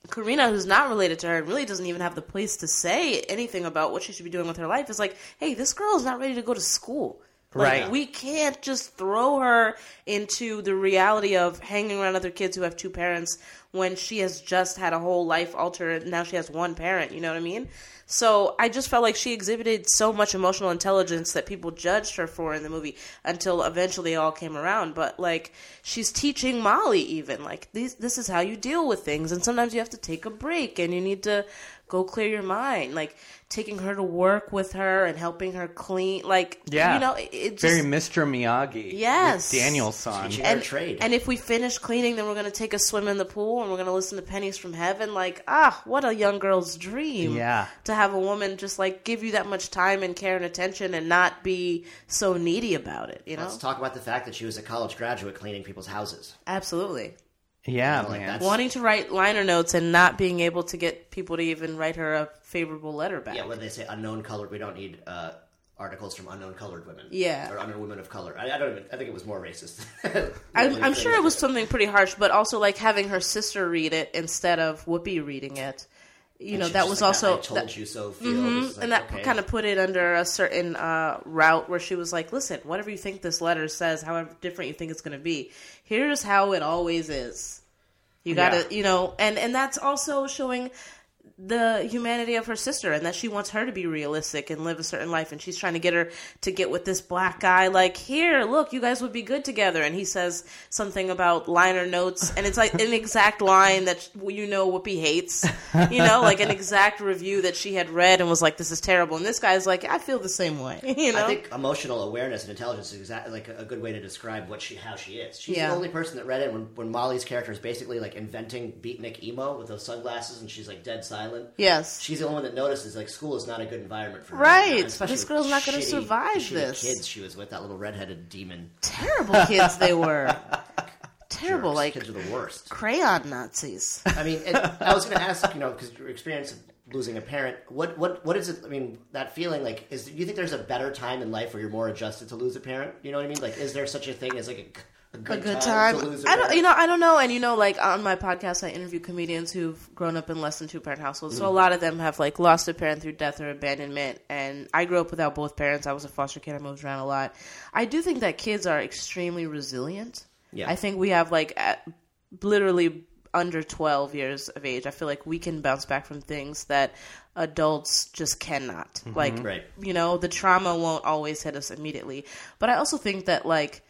Corrina, who's not related to her really doesn't even have the place to say anything about what she should be doing with her life, is like, hey, this girl is not ready to go to school. Like, Right. We can't just throw her into the reality of hanging around other kids who have two parents when she has just had a whole life altered and now she has one parent. You know what I mean? So I just felt like she exhibited so much emotional intelligence that people judged her for in the movie until eventually it all came around. But like she's teaching Molly even like these this is how you deal with things and sometimes you have to take a break and you need to go clear your mind. Like taking her to work with her and helping her clean like Yeah. you know, it, it just Very Mr. Miyagi. Yes. With Daniel's song. And, trade. and if we finish cleaning, then we're going to take a swim in the pool and we're going to listen to Pennies from Heaven. Like, ah, what a young girl's dream. Yeah. To have a woman just like give you that much time and care and attention and not be so needy about it, you know? Let's talk about the fact that she was a college graduate cleaning people's houses. Absolutely. Yeah, You know, like man. that's- Wanting to write liner notes and not being able to get people to even write her a favorable letter back. Yeah, when they say unknown colored, we don't need uh, articles from unknown colored women. Yeah. or unknown women of color. I, I don't even. I think it was more racist. (laughs) I'm, I'm sure it was something pretty harsh, but also like having her sister read it instead of Whoopi reading it. You know, that was like also I told that- you so. Mhm, like, and that okay. kind of put it under a certain uh, route where she was like, "Listen, whatever you think this letter says, however different you think it's going to be, here's how it always is. You got to, Yeah. you know, and and that's also showing the humanity of her sister and that she wants her to be realistic and live a certain life and she's trying to get her to get with this black guy like here look you guys would be good together and he says something about liner notes and it's like an exact line that you know Whoopi hates you know like an exact review that she had read and was like this is terrible and this guy's like I feel the same way (laughs) you know I think emotional awareness and intelligence is exactly like a, good way to describe what she how she is. She's Yeah. the only person that read it when, when Molly's character is basically like inventing beatnik emo with those sunglasses and she's like dead silent. Yes She's the only one that notices like school is not a good environment for her. Right. Especially This girl's not gonna survive shitty this. Kids she was with that little redheaded demon. terrible kids they were (laughs) terrible Jerks. like kids are the worst. crayon Nazis I mean, I was going to ask, you know, because your experience of losing a parent, what, what, what is it? I mean, that feeling, like, is do you think there's a better time in life where you're more adjusted to lose a parent? You know what I mean? Like, is there such a thing as like a, a good, a good time. a I don't, you know, I don't know. And you know, like on my podcast, I interview comedians who've grown up in less than two parent households. So a mm. lot of them have like lost a parent through death or abandonment. And I grew up without both parents. I was a foster kid. I moved around a lot. I do think that kids are extremely resilient. Yeah. I think we have like at, literally under 12 years of age. I feel like we can bounce back from things that adults just cannot. Mm-hmm. Like, Right. you know, the trauma won't always hit us immediately. But I also think that like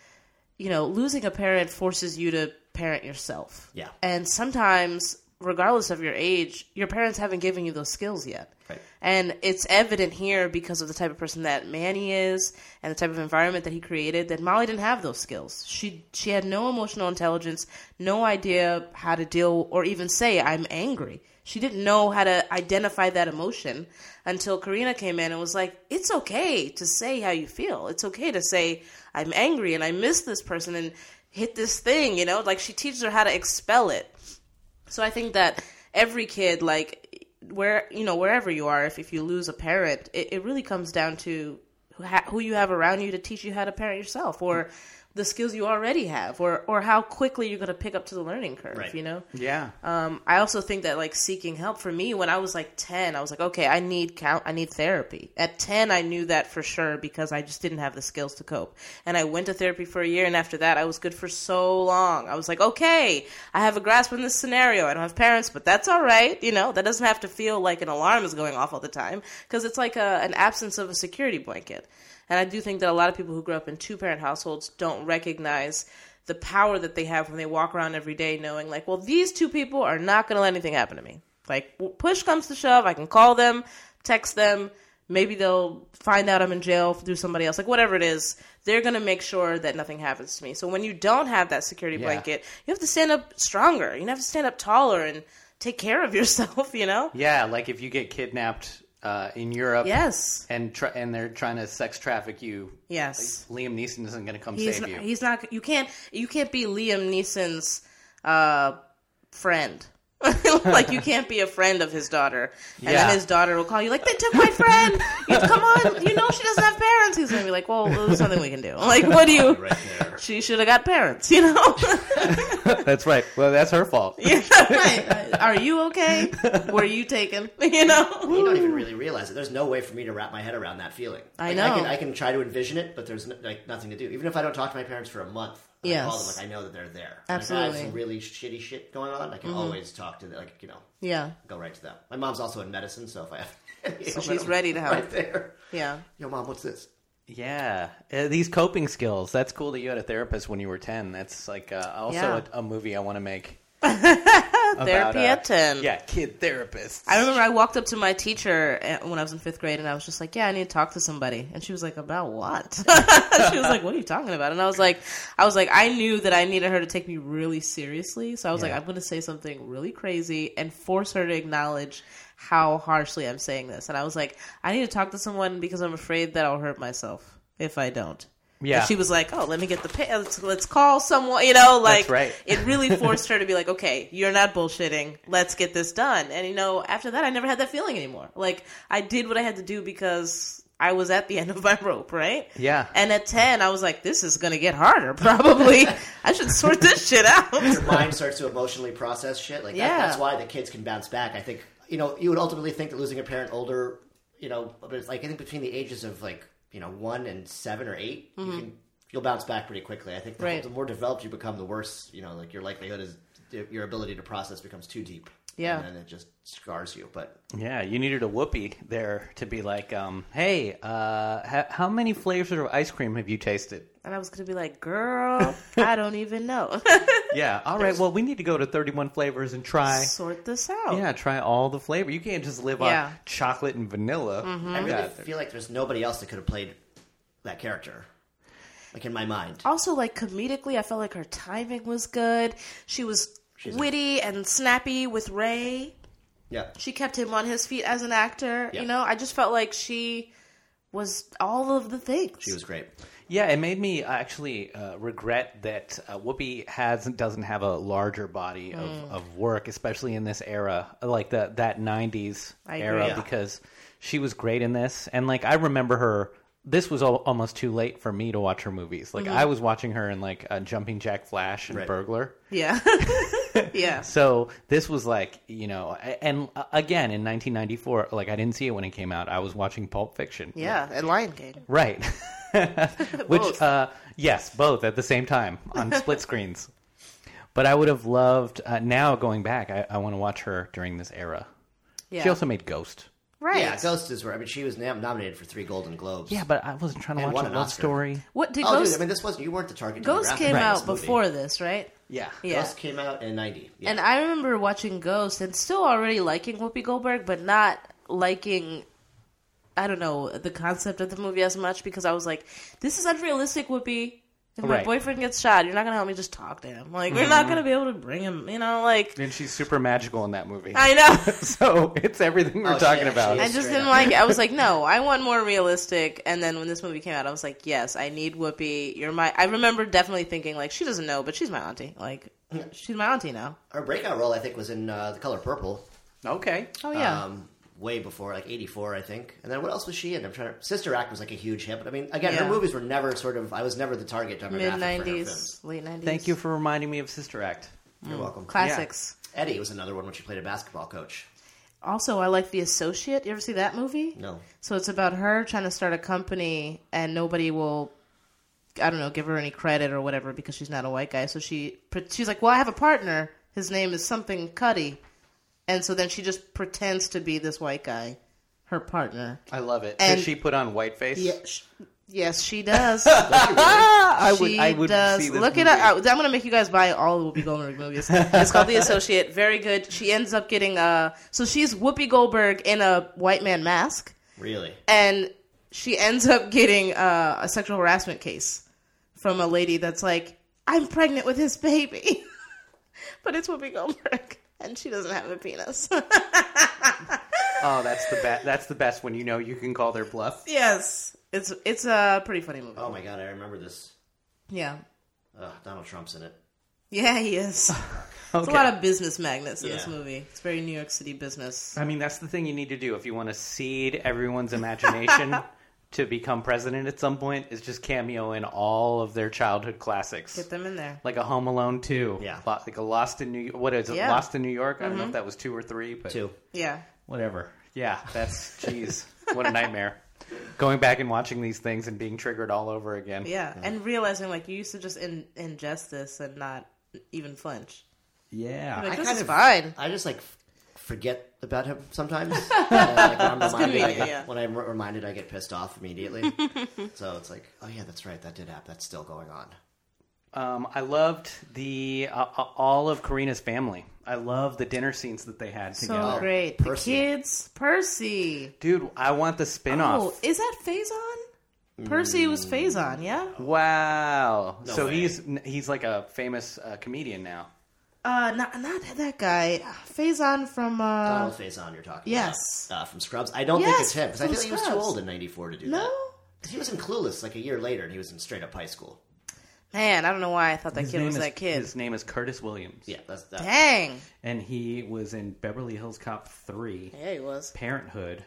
you know, losing a parent forces you to parent yourself. Yeah. And sometimes, regardless of your age, your parents haven't given you those skills yet. Right. And it's evident here because of the type of person that Manny is and the type of environment that he created that Molly didn't have those skills. She she had no emotional intelligence, no idea how to deal or even say I'm angry. She didn't know how to identify that emotion until Corrina came in and was like, "It's okay to say how you feel. It's okay to say I'm angry and I miss this person and hit this thing." You know, like she teaches her how to expel it. So I think that every kid, like where you know wherever you are, if if you lose a parent, it, it really comes down to who, ha- who you have around you to teach you how to parent yourself, or the skills you already have, or or how quickly you're going to pick up to the learning curve. Right. You know. Yeah. Um, I also think that like seeking help for me when I was like ten, I was like, okay, I need count, I need therapy. At ten, I knew that for sure because I just didn't have the skills to cope. And I went to therapy for a year, and after that, I was good for so long. I was like, okay, I have a grasp on this scenario. I don't have parents, but that's all right. You know, that doesn't have to feel like an alarm is going off all the time because it's like a, an absence of a security blanket. And I do think that a lot of people who grew up in two parent households don't recognize the power that they have when they walk around every day knowing, like, well, these two people are not going to let anything happen to me. Like, push comes to shove, I can call them, text them. Maybe they'll find out I'm in jail through somebody else. Like, whatever it is, they're going to make sure that nothing happens to me. So when you don't have that security Yeah. blanket, you have to stand up stronger. You have to stand up taller and take care of (laughs) yourself, you know? Yeah, like if you get kidnapped uh, in Europe Yes. and tr- and they're trying to sex traffic you, Yes. Liam Neeson isn't going to come he's save not, you. he's not you can't you can't be Liam Neeson's uh friend (laughs) like you (laughs) can't be a friend of his daughter, and Yeah. then his daughter will call you like, "They took my friend. You, (laughs) come on, you know she doesn't have parents." He's gonna be like, "Well, there's something we can do. Like, what do you? Right there. She should have got parents, you know." That's right. Well, that's her fault. Yeah, right. Uh, are you okay? Were you taken? You know. You don't even really realize it. There's no way for me to wrap my head around that feeling. I know. I can, I can try to envision it, but there's no, like nothing to do. Even if I don't talk to my parents for a month, I Yes. call them like I know that they're there. And If I Absolutely. have some really shitty shit going on, I can always talk to them. Like you know, Yeah, go right to them. My mom's also in medicine, so if I have, (laughs) So she's ready to help. Right there. yeah. Yo, mom, what's this? Yeah, uh, these coping skills. That's cool that you had a therapist when you were ten. That's like uh, also Yeah. a, a movie I want to make. (laughs) Therapy uh, at ten. Yeah, kid therapists. I remember I walked up to my teacher uh, when I was in fifth grade, and I was just like, "Yeah, I need to talk to somebody." And she was like, "About what?" (laughs) she was like, "What are you talking about?" And I was like, "I was like, I knew that I needed her to take me really seriously, so I was like, I'm going to say something really crazy and force her to acknowledge how harshly I'm saying this." And I was like, "I need to talk to someone because I'm afraid that I'll hurt myself if I don't." Yeah. And she was like, "Oh, let me get the pa- let's let's call someone." You know, like right. (laughs) it really forced her to be like, "Okay, you're not bullshitting. Let's get this done." And you know, after that, I never had that feeling anymore. Like I did what I had to do because I was at the (laughs) end of my rope, right? Yeah. And at ten, I was like, "This is gonna get harder. (laughs) Probably, I should sort this shit out." Your mind starts to emotionally process shit. Like Yeah. that, that's why the kids can bounce back. I think you know you would ultimately think that losing a parent older, you know, but it's like I think between the ages of like you know one and seven or 8 you can you'll bounce back pretty quickly. I think the, Mm-hmm. Right. the more developed you become, the worse you know. Like your likelihood is your ability to process becomes too deep. Yeah. and then it just scars you. But Yeah, you needed a Whoopi there to be like, um, hey, uh, ha- how many flavors of ice cream have you tasted? And I was gonna be like, "Girl, (laughs) I don't even know. (laughs) Yeah, all right. Well, we need to go to 31 flavors and try. sort this out." Yeah, try all the flavor. You can't just live Yeah. on chocolate and vanilla. Mm-hmm. I really Yeah. feel like there's nobody else that could have played that character. Like in my mind, also like comedically i felt like her timing was good she was She's a- witty and snappy with ray yeah. she kept him on his feet as an actor Yeah. you know i just felt like she was all of the things She was great. Yeah, it made me actually uh, regret that uh, Whoopi has doesn't have a larger body of, Mm. of work, especially in this era, like the that '90s I era, Yeah. because she was great in this, and like I remember her. This was al- almost too late for me to watch her movies. Like Mm-hmm. I was watching her in like uh, Jumping Jack Flash and Right. Burglar. yeah (laughs) yeah So this was like, you know, and uh, again in 1994, like I didn't see it when it came out. I was watching Pulp Fiction. yeah and lion king Right. (laughs) Which, Both. uh, yes, both at the same time on split (laughs) screens. But I would have loved, uh, now going back, I, I want to watch her during this era. yeah She also made Ghost. right Yeah, Ghost is where I mean she was nam- nominated for three Golden Globes. Yeah, but I wasn't trying to And watch won a love story. what did Oh, ghost dude, I mean, this wasn't you weren't the target. ghost came for out before this right Yeah. yeah Ghost came out in '90. Yeah. And I remember watching Ghost and still already liking Whoopi Goldberg, but not liking, I don't know, the concept of the movie as much because I was like, this is unrealistic, Whoopi. If my Right. boyfriend gets shot, you're not going to help me just talk to him. Like, we're not going to be able to bring him, you know, like, And she's super magical in that movie. I know. (laughs) so it's everything we're Oh, she talking actually about. I just Straight didn't up. like it. I was (laughs) like, no, I want more realistic. And then when this movie came out, I was like, yes, I need Whoopi. You're my. I remember definitely thinking like, she doesn't know, but she's my auntie. Like, she's my auntie now. Her breakout role, I think, was in uh, The Color Purple. Okay. Oh yeah. Um, way before, like '84, I think. And then what else was she in? I'm trying to. Sister Act was like a huge hit, but I mean, again, Yeah. her movies were never sort of. I was never the target demographic. Mid for her nineties, late nineties. Thank you for reminding me of Sister Act. You're mm. welcome. classics. Eddie was another one when she played a basketball coach. Also, I like The Associate. You ever see that movie? No. So it's about her trying to start a company, and nobody will, I don't know, give her any credit or whatever because she's not a white guy. So she she's like, "Well, I have a partner. His name is something Cuddy," and so then she just pretends to be this white guy, her partner. I love it. And- Does she put on whiteface? sh- yes, she does. (laughs) I would. She I would does. see this Look it movie. up. I'm going to make you guys buy all the Whoopi Goldberg movies. It's called The Associate. Very good. She ends up getting uh So she's Whoopi Goldberg in a white man mask, Really? and she ends up getting uh, a sexual harassment case from a lady that's like, "I'm pregnant with his baby," (laughs) but it's Whoopi Goldberg, and she doesn't have a penis. (laughs) Oh, that's the best. That's the best when you know you can call their bluff. yes, it's it's a pretty funny movie. Oh my god, I remember this. Yeah, Ugh, Donald Trump's in it. yeah, he is. (laughs) Okay. a lot of business magnets in this movie. It's very New York City business. I mean, that's the thing you need to do if you want to seed everyone's imagination (laughs) to become president at some point. Is just cameo in all of their childhood classics, Get them in there. like a Home Alone two, Yeah. Like a Lost in New York. What is it? Yeah. Mm-hmm. Lost in New York. I don't know if that was two or three, but Two. Yeah. whatever. Yeah, that's (laughs) jeez, what a nightmare. Going back and watching these things and being triggered all over again. Yeah. And realizing like you used to just in, ingest this and not even flinch. Yeah. Like, I this kind of- fine. I just like f- forget about him sometimes. And, (laughs) like, when, I'm reminded, I get, yeah. when I'm reminded, I get pissed off immediately. (laughs) so it's like, oh yeah, that's right, that did happen. That's still going on. Um, I loved the uh, uh, all of Corrina's family. I love the dinner scenes that they had So together. So great. Percy. The kids. Percy. Dude, I want the spin-off. Oh, is that Faison? Percy was Faison, yeah? Wow. No so way. he's he's like a famous uh, comedian now. Uh, not, not that guy. Faison from, uh, Donald Faison, you're talking yes. about. Uh, from Scrubs. I don't think it's him, because I from feel like he was too old in 94 to do that. no? that. 'Cause He was in Clueless like a year later, and he was in straight up high school. Man, I don't know why I thought that His kid was is, that kid. His name is Curtis Williams. Yeah, that's that. Dang. And he was in Beverly Hills Cop 3, Yeah, he was. Parenthood,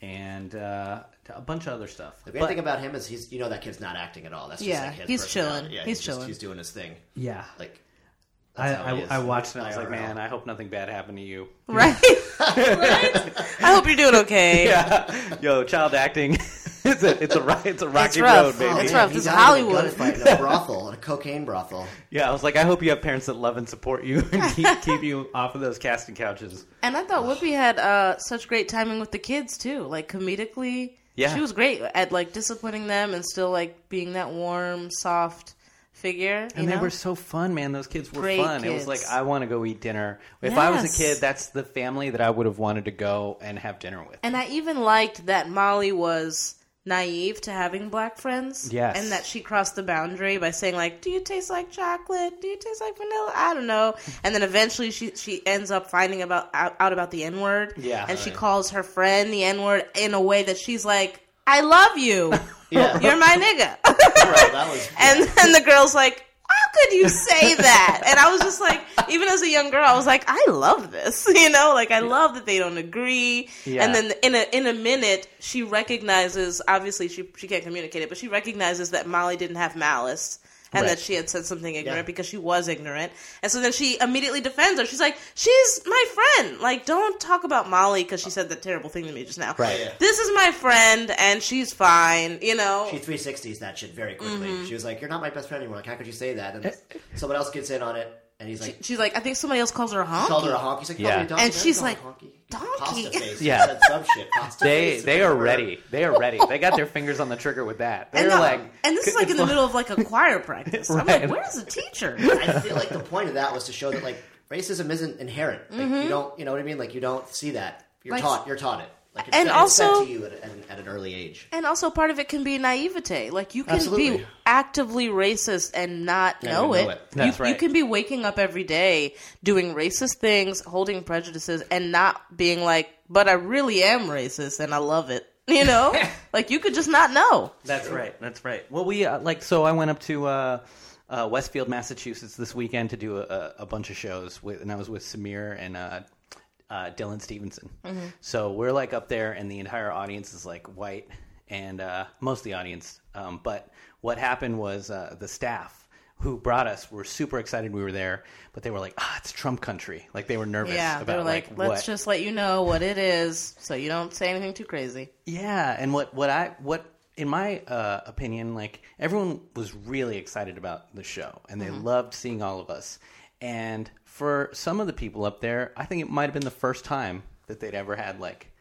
and uh, a bunch of other stuff. The great But- thing about him is he's, you know, that kid's not acting at all. That's just Yeah, like his he's chilling. Yeah, He's just- chilling. he's doing his thing. yeah. Like, I, that's how he I. I watched it and I was like, man, I hope nothing bad happened to you. (laughs) Right? (laughs) right? I hope you're doing okay. (laughs) Yeah. Yo, child acting. it's a it's a it's a rocky rough. road, Oh, baby. It's rough. He This is died a Hollywood. gunfight in a brothel, in a cocaine brothel. Yeah, I was like, I hope you have parents that love and support you and keep, keep you off of those casting couches. And I thought Whoopi had uh, such great timing with the kids too. Like comedically, Yeah. she was great at like disciplining them and still like being that warm, soft figure. And know? they were so fun, man. Those kids were Great fun. It was kids. like I want to go eat dinner. If I was a kid, that's the family that I would have wanted to go and have dinner with. and I even liked that Molly was naive to having black friends. Yes. And that she crossed the boundary by saying like, "Do you taste like chocolate? Do you taste like vanilla? I don't know." And then eventually she she ends up finding about out, out about the N word. Yeah. And she calls her friend the N word in a way that she's like, "I love you. (laughs) Yeah. You're my nigga." (laughs) Right. (laughs) And then the girl's like, how could you say that? And I was just like, even as a young girl, I was like, I love this, you know, like I love that they don't agree. Yeah. And then in a in a minute, she recognizes. Obviously, she she can't communicate it, but she recognizes that Molly didn't have malice. And Right. that she had said something ignorant Yeah. because she was ignorant. And so then she immediately defends her. She's like, She's my friend. Like, don't talk about Molly because she said that terrible thing to me just now. Right. Yeah. This is my friend and she's fine, you know? She 360s that shit very quickly. Mm-hmm. She was like, "You're not my best friend anymore. Like, how could you say that?" And someone else gets in on it, and he's like, She's like, I think somebody else calls her a honky. called her a honky. He's like, Yeah. "Call me a donkey." And Don't she's call me like, a honky. "Donkey." Pasta face. Yeah. Said some shit. Pasta They face. they are ready. They are ready. They got their fingers on the trigger with that. They're And, uh, like, and this is (laughs) like in the middle of like a (laughs) choir practice. I'm Right. like, where's the teacher? (laughs) I feel like the point of that was to show that like racism isn't inherent. Like, You don't, you know what I mean? Like you don't see that. You're Mm-hmm. Like- taught. You're taught it. Like it's, And fed- it's also- to you at, at, at an early age. And also, part of it can be naivete. Like you can be actively racist and not Not know it. know it. That's you, you can be waking up every day doing racist things, holding prejudices, and not being like, "But I really am racist and I love it." (laughs) You know, (laughs) like you could just not know. That's right. That's right. Well, we uh, like so. I went up to uh, uh, Westfield, Massachusetts this weekend to do a, a bunch of shows, with, and I was with Samir and uh, uh, Dylan Stevenson. So we're like up there, and the entire audience is like white, and uh, most of the audience. Um, but what happened was uh, the staff who brought us were super excited we were there, but they were like, "Ah, it's Trump country." Like they were nervous Yeah, about they were like, "Let's what just let you know what it is, so you don't say anything too crazy." Yeah, and what what I what in my uh, opinion, like everyone was really excited about the show, and they loved seeing all of us. And for some of the people up there, I think it might have been the first time that they'd ever had like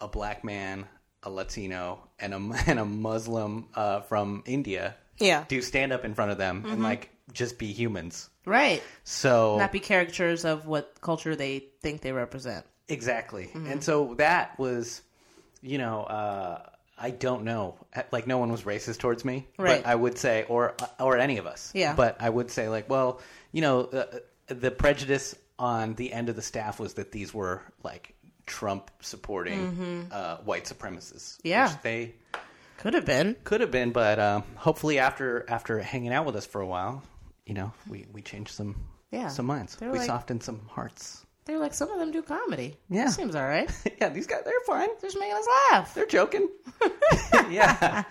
a black man, a Latino, and a (laughs) and a Muslim uh, from India. Yeah. do stand up in front of them and like just be humans. Right. So Not be caricatures of what culture they think they represent. Exactly. Mm-hmm. And so that was, you know, uh, I don't know. Like no one was racist towards me, Right. but I would say, or or any of us. Yeah. But I would say, like, well, you know, uh, the prejudice on the end of the staff was that these were like Trump supporting uh, white supremacists. Mm-hmm. Yeah. Which they Could have been. could have been, but um, hopefully after after hanging out with us for a while, you know, we we changed some Yeah. some minds. They're We like- softened some hearts. They're like some of them do comedy. Yeah. seems all right. (laughs) yeah, these guys they're fine. They're just making us laugh. They're joking. (laughs) (laughs) yeah.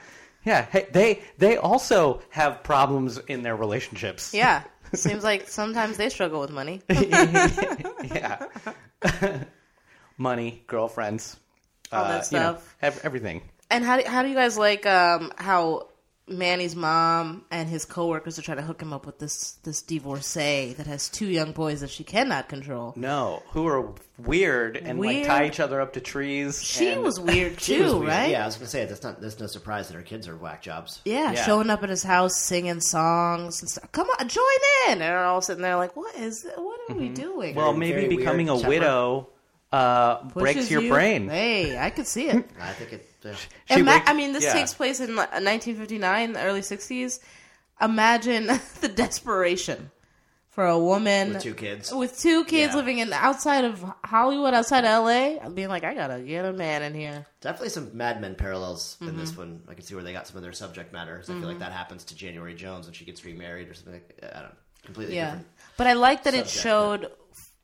Yeah, hey, they they also have problems in their relationships. Yeah, (laughs) seems like sometimes they struggle with money. (laughs) yeah. (laughs) Money, girlfriends, All that you know, stuff. ev- everything. And how do, how do you guys like um, how Manny's mom and his coworkers are trying to hook him up with this this divorcee that has two young boys that she cannot control? No, who are weird and like tie each other up to trees. She and- was weird (laughs) too, was weird. right? Yeah, I was gonna say that's not. There's no surprise that her kids are whack jobs. Yeah, Yeah. showing up at his house singing songs and stuff. Come on, join in. And they're all sitting there like, "What is? What are we doing?" Mm-hmm. Well, Very- maybe becoming a temper. widow uh, breaks your you- brain. Hey, I could see it. (laughs) I think it. She Ima- breaks- I mean, this yeah. takes place in 1959, the early 60s. Imagine (laughs) the desperation for a woman with two kids. with two kids Yeah. living in outside of Hollywood, outside of LA, I'm being like, I gotta get a man in here. Definitely some Mad Men parallels in Mm-hmm. this one. I can see where they got some of their subject matter. 'cause I feel like that happens to January Jones when she gets remarried or something. Like, I don't know, completely Yeah, different. but I like that it showed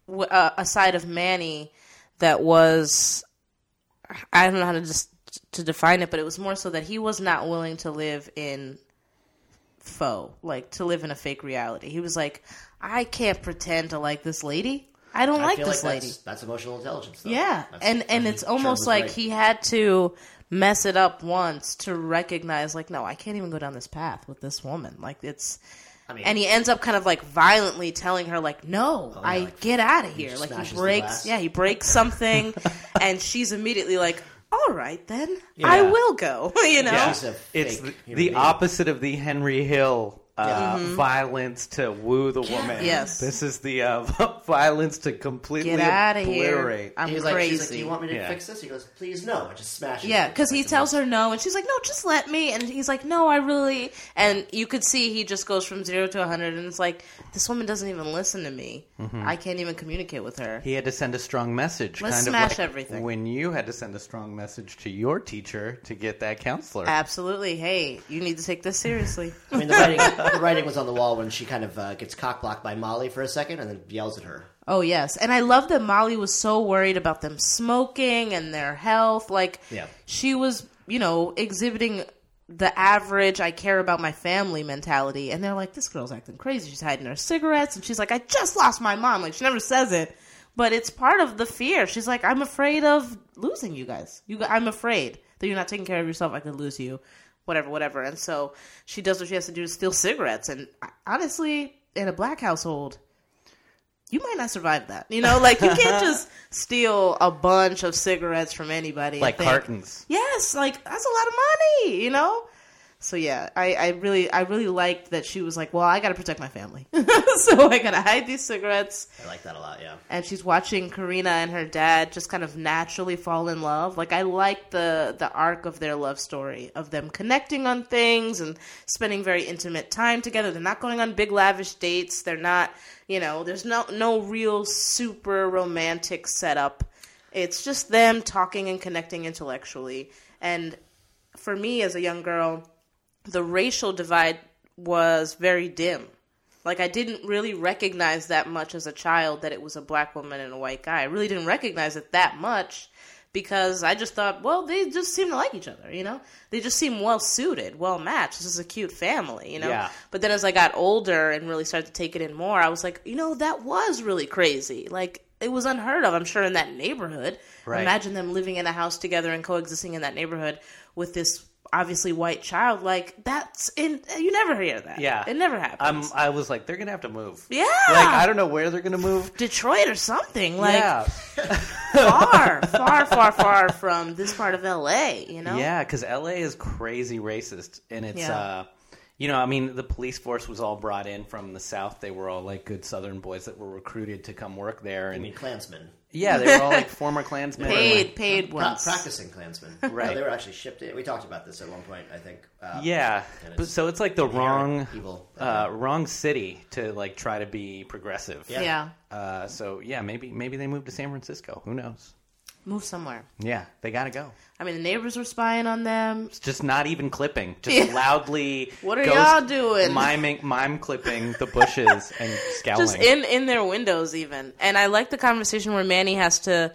uh, a side of Manny that was I don't know how to just to define it, but it was more so that he was not willing to live in faux, like to live in a fake reality. He was like, I can't pretend to like this lady. I don't I like this like lady. that's, that's emotional intelligence. Though. Yeah, That's- and and it's almost like right. he had to mess it up once to recognize, like, no, I can't even go down this path with this woman. Like, it's. I mean, and he ends up kind of like violently telling her, like, no, oh, yeah, I like, get out of here. just Like he breaks, yeah, he breaks something, (laughs) and she's immediately like, all right, then I will go. (laughs) you know, Yeah. She's a It's the, human the being. opposite of the Henry Hill uh, Mm-hmm. violence to woo the woman. Yes. This is the uh, (laughs) violence to completely get out of here. I'm He was crazy. like, she's like, "Do you want me to Yeah. fix this?" He goes, "Please, no." I just smash it. Yeah, because he tells her no, and she's like, "No, just let me." And he's like, "No, I really." And you could see he just goes from zero to a hundred, and it's like this woman doesn't even listen to me. I can't even communicate with her. He had to send a strong message. Let's kind smash of like everything. When you had to send a strong message to your teacher to get that counselor. Absolutely. Hey, you need to take this seriously. I mean, the writing, (laughs) the writing was on the wall when she kind of uh, gets cock blocked by Molly for a second and then yells at her. Oh yes, and I love that Molly was so worried about them smoking and their health. Like, Yeah. she was, you know, exhibiting the average "I care about my family" mentality, and they're like, "This girl's acting crazy. She's hiding her cigarettes," and she's like, "I just lost my mom." Like, she never says it, but it's part of the fear. She's like, "I'm afraid of losing you guys. You, I'm afraid that you're not taking care of yourself. I could lose you." Whatever, whatever. And so she does what she has to do to steal cigarettes. And honestly, in a black household, you might not survive that. You know, like you can't (laughs) just steal a bunch of cigarettes from anybody. like cartons. Yes, like that's a lot of money. You know. So yeah, I, I really I really liked that she was like, well, I got to protect my family, (laughs) so I got to hide these cigarettes. I like that a lot. Yeah. And she's watching Corrina and her dad just kind of naturally fall in love. Like I like the the arc of their love story of them connecting on things and spending very intimate time together. They're not going on big lavish dates. They're not, you know, there's no no real super romantic setup. It's just them talking and connecting intellectually. And for me as a young girl, the racial divide was very dim. Like I didn't really recognize that much as a child that it was a black woman and a white guy. I really didn't recognize it that much because I just thought, well, they just seem to like each other, you know? They just seem well suited, well matched. This is a cute family, you know? Yeah. But then as I got older and really started to take it in more, I was like, you know, that was really crazy. Like it was unheard of, I'm sure, in that neighborhood. Right. Imagine them living in a house together and coexisting in that neighborhood with this obviously white child. Like that's in you never hear that. Yeah. It never I'm, happens. I was like, they're gonna have to move. yeah. Like I don't know where they're gonna move. Detroit or something. Like yeah, (laughs) far, far, far, far from this part of LA, you know? yeah, because LA is crazy racist, and it's Yeah. uh, you know, I mean, the police force was all brought in from the south. They were all like good Southern boys that were recruited to come work there, I and mean, Klansmen. Yeah, they were all like former Klansmen. Paid, like- paid Pra- once. practicing Klansmen. Right. (laughs) No, they were actually shipped in. We talked about this at one point, I think. Uh, Yeah, but so it's like the wrong, evil. uh, wrong city to like try to be progressive. Yeah. Yeah. Uh, so yeah, maybe maybe they moved to San Francisco. Who knows? Move somewhere. Yeah, they got to go. I mean, the neighbors were spying on them. It's just not even clipping, just Yeah. loudly. (laughs) What are y'all doing? Miming, mime clipping the bushes (laughs) and scowling. just in in their windows even and i like the conversation where manny has to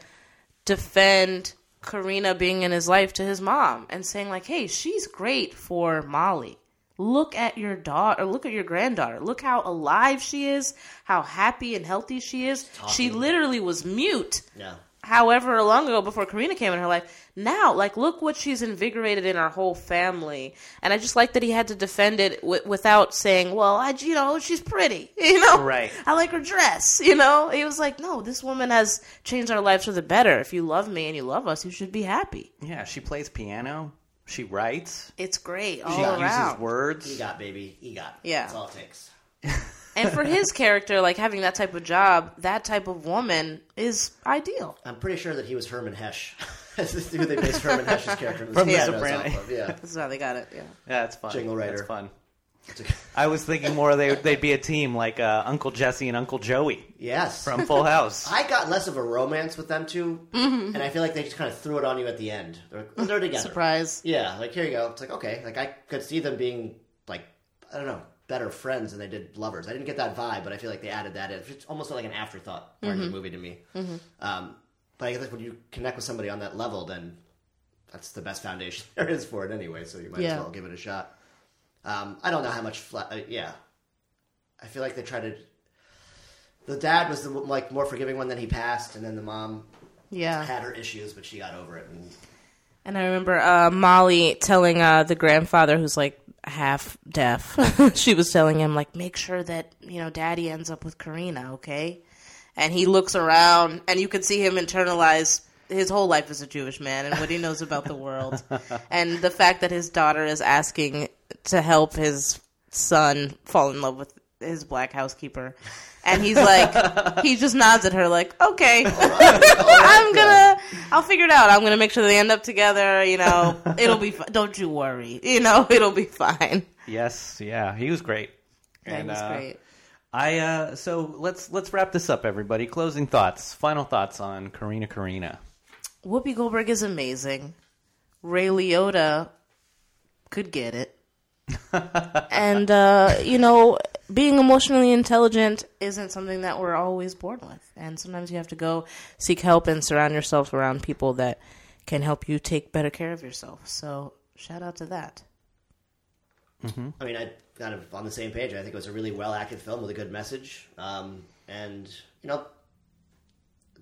defend corrina being in his life to his mom and saying like hey she's great for molly look at your daughter look at your granddaughter look how alive she is how happy and healthy she is she literally was mute Yeah. However long ago before Corrina came in her life. Now, like, look what she's invigorated in our whole family. And I just like that he had to defend it w- without saying, well, I, you know, she's pretty, (laughs) you know? Right. I like her dress, you know? He was like, no, this woman has changed our lives for the better. If you love me and you love us, you should be happy. yeah, she plays piano. She writes. It's great all She around. uses words. EGOT, baby. EGOT. Yeah. That's all it takes. (laughs) And for his character, like having that type of job, that type of woman is ideal. I'm pretty sure that he was Herman Hesh. (laughs) This is who they based Herman Hesh's character in From The Sopranos Sopranos. off of, Yeah. This is how they got it. Yeah. Yeah, that's fun. Jingle writer. That's fun. I was thinking more they they'd be a team like uh, Uncle Jesse and Uncle Joey Yes. from Full House. (laughs) I got less of a romance with them 2 and I feel like they just kind of threw it on you at the end. They're, they're together. Surprise. Yeah, like here you go. It's like okay, like I could see them being like I don't know better friends than they did lovers. I didn't get that vibe, but I feel like they added that in. It's almost like an afterthought part of the movie to me. Um, but I guess when you connect with somebody on that level, then that's the best foundation (laughs) there is for it anyway. So you might Yeah. as well give it a shot. Um, I don't know how much. Fla- uh, yeah, I feel like they tried to. The dad was the like more forgiving one, then he passed, and then the mom Yeah. had her issues, but she got over it. And And I remember uh, Molly telling uh, the grandfather, who's like half deaf, (laughs) she was telling him like, make sure that you know Daddy ends up with Corrina, okay? And he looks around, and you can see him internalize his whole life as a Jewish man and what he knows about the world, (laughs) and the fact that his daughter is asking to help his son fall in love with his black housekeeper. And he's like, (laughs) he just nods at her, like, okay, (laughs) (laughs) I'm gonna, I'll figure it out. I'm gonna make sure they end up together. You know, it'll be. Fi- don't you worry. You know, it'll be fine. yes, yeah, he was great. That And, was uh, great. I uh, so let's let's wrap this up, everybody. Closing thoughts, final thoughts on Corrina Corrina. Whoopi Goldberg is amazing. Ray Liotta could get it. and uh, you know, being emotionally intelligent isn't something that we're always born with. And sometimes you have to go seek help and surround yourself around people that can help you take better care of yourself. So shout out to that. I mean, I kind of on the same page. I think it was a really well acted film with a good message, um, and you know,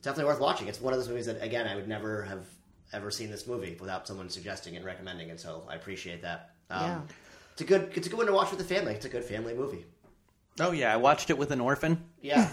definitely worth watching. It's one of those movies that, again, I would never have ever seen this movie without someone suggesting and recommending it. So I appreciate that. Um, Yeah. It's a good. It's a good one to watch with the family. It's a good family movie. Oh yeah, I watched it with an orphan, Yeah,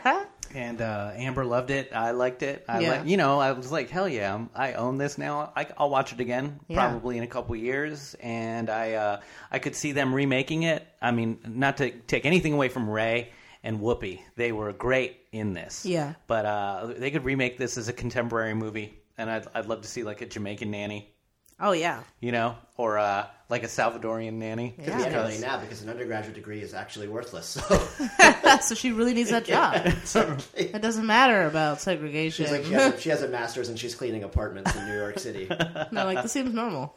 (laughs) cool. and uh, Amber loved it. I liked it. I Yeah. like, you know, I was like, hell yeah, I'm, I own this now. I, I'll watch it again, Yeah. probably in a couple years, and I uh, I could see them remaking it. I mean, not to take anything away from Ray and Whoopi, they were great in this. Yeah. but uh, they could remake this as a contemporary movie, and I'd I'd love to see like a Jamaican nanny. Oh yeah. you know, or uh, like a Salvadorian nanny. Could Yeah. be Because- anybody now because an undergraduate degree is actually worthless. So (laughs) so she really needs that (laughs) job. It doesn't matter about segregation. she's like, she has, a, she has a master's and she's cleaning apartments in New York City. (laughs) no, like this seems normal.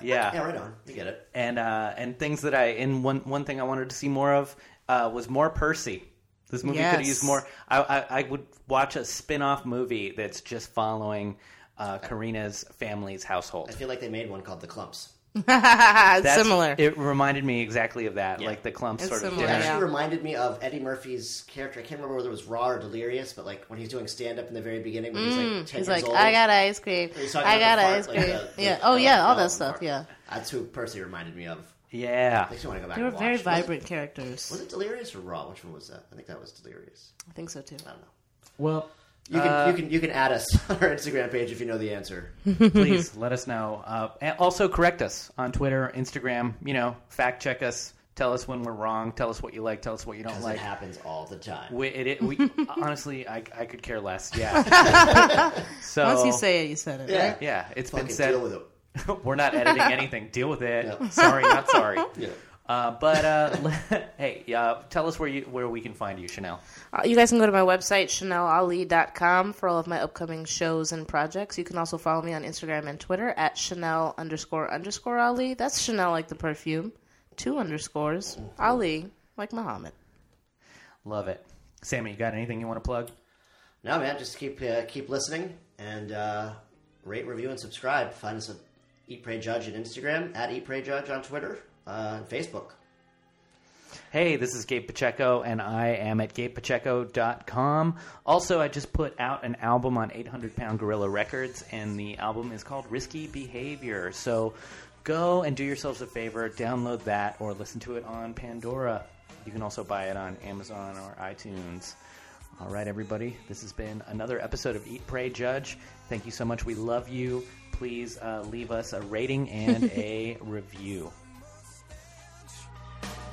yeah, Yeah, right on. You get it. and uh, and things that I and one one thing I wanted to see more of uh, was more Percy. This movie could have used more. I, I I would watch a spin off movie that's just following uh, Corrina's family's household. I feel like they made one called The Klumps. (laughs) That's- Similar. It reminded me exactly of that, Yeah. like the Klump It's sort of similar, It dinner. actually reminded me of Eddie Murphy's character. I can't remember whether it was Raw or Delirious, but like when he's doing stand up in the very beginning when he's like 10 Mm, He's years like, old. I got ice cream. He's talking I about got the fart, ice like cream. the- the- yeah. Oh the yeah, all that stuff. Yeah. That's who Percy reminded me of. Yeah, Makes me want to go back They were and watch. very Was it- vibrant characters. Was it Delirious or Raw? Which one was that? I think that was Delirious. I think so too. I don't know. well, You can Uh, you can you can add us (laughs) on our Instagram page if you know the answer. (laughs) please (laughs) let us know. Uh, and also correct us on Twitter, Instagram. You know, fact check us. Tell us when we're wrong. Tell us what you like. Tell us what you don't like. it happens all the time. We, it, it, we honestly, I, I could care less. Yeah. so Once you say it, you said it. Yeah. Right? yeah, it's been said. deal with it. we're not editing anything. Deal with it. Yeah. Sorry, not sorry. Yeah. Uh, but uh, (laughs) hey, uh, tell us where you where we can find you, Chanel. Uh, you guys can go to my website, chanelali.com, for all of my upcoming shows and projects. You can also follow me on Instagram and Twitter at Chanel underscore underscore Ali. That's Chanel like the perfume. Two underscores. Ali like Muhammad. Love it. Sammy, you got anything you want to plug? No, man, just keep uh, keep listening and uh, rate, review, and subscribe. Find us at Eat Pray Judge on Instagram, at Eat Pray Judge on Twitter, uh, Facebook. Hey, this is Gabe Pacheco, and I am at gabepacheco.com. Also, I just put out an album on 800 Pound Gorilla Records, and the album is called Risky Behavior. So go and do yourselves a favor, download that, or listen to it on Pandora. You can also buy it on Amazon or iTunes. All right, everybody, this has been another episode of Eat, Pray, Judge. Thank you so much. We love you. Please uh, leave us a rating and (laughs) a review.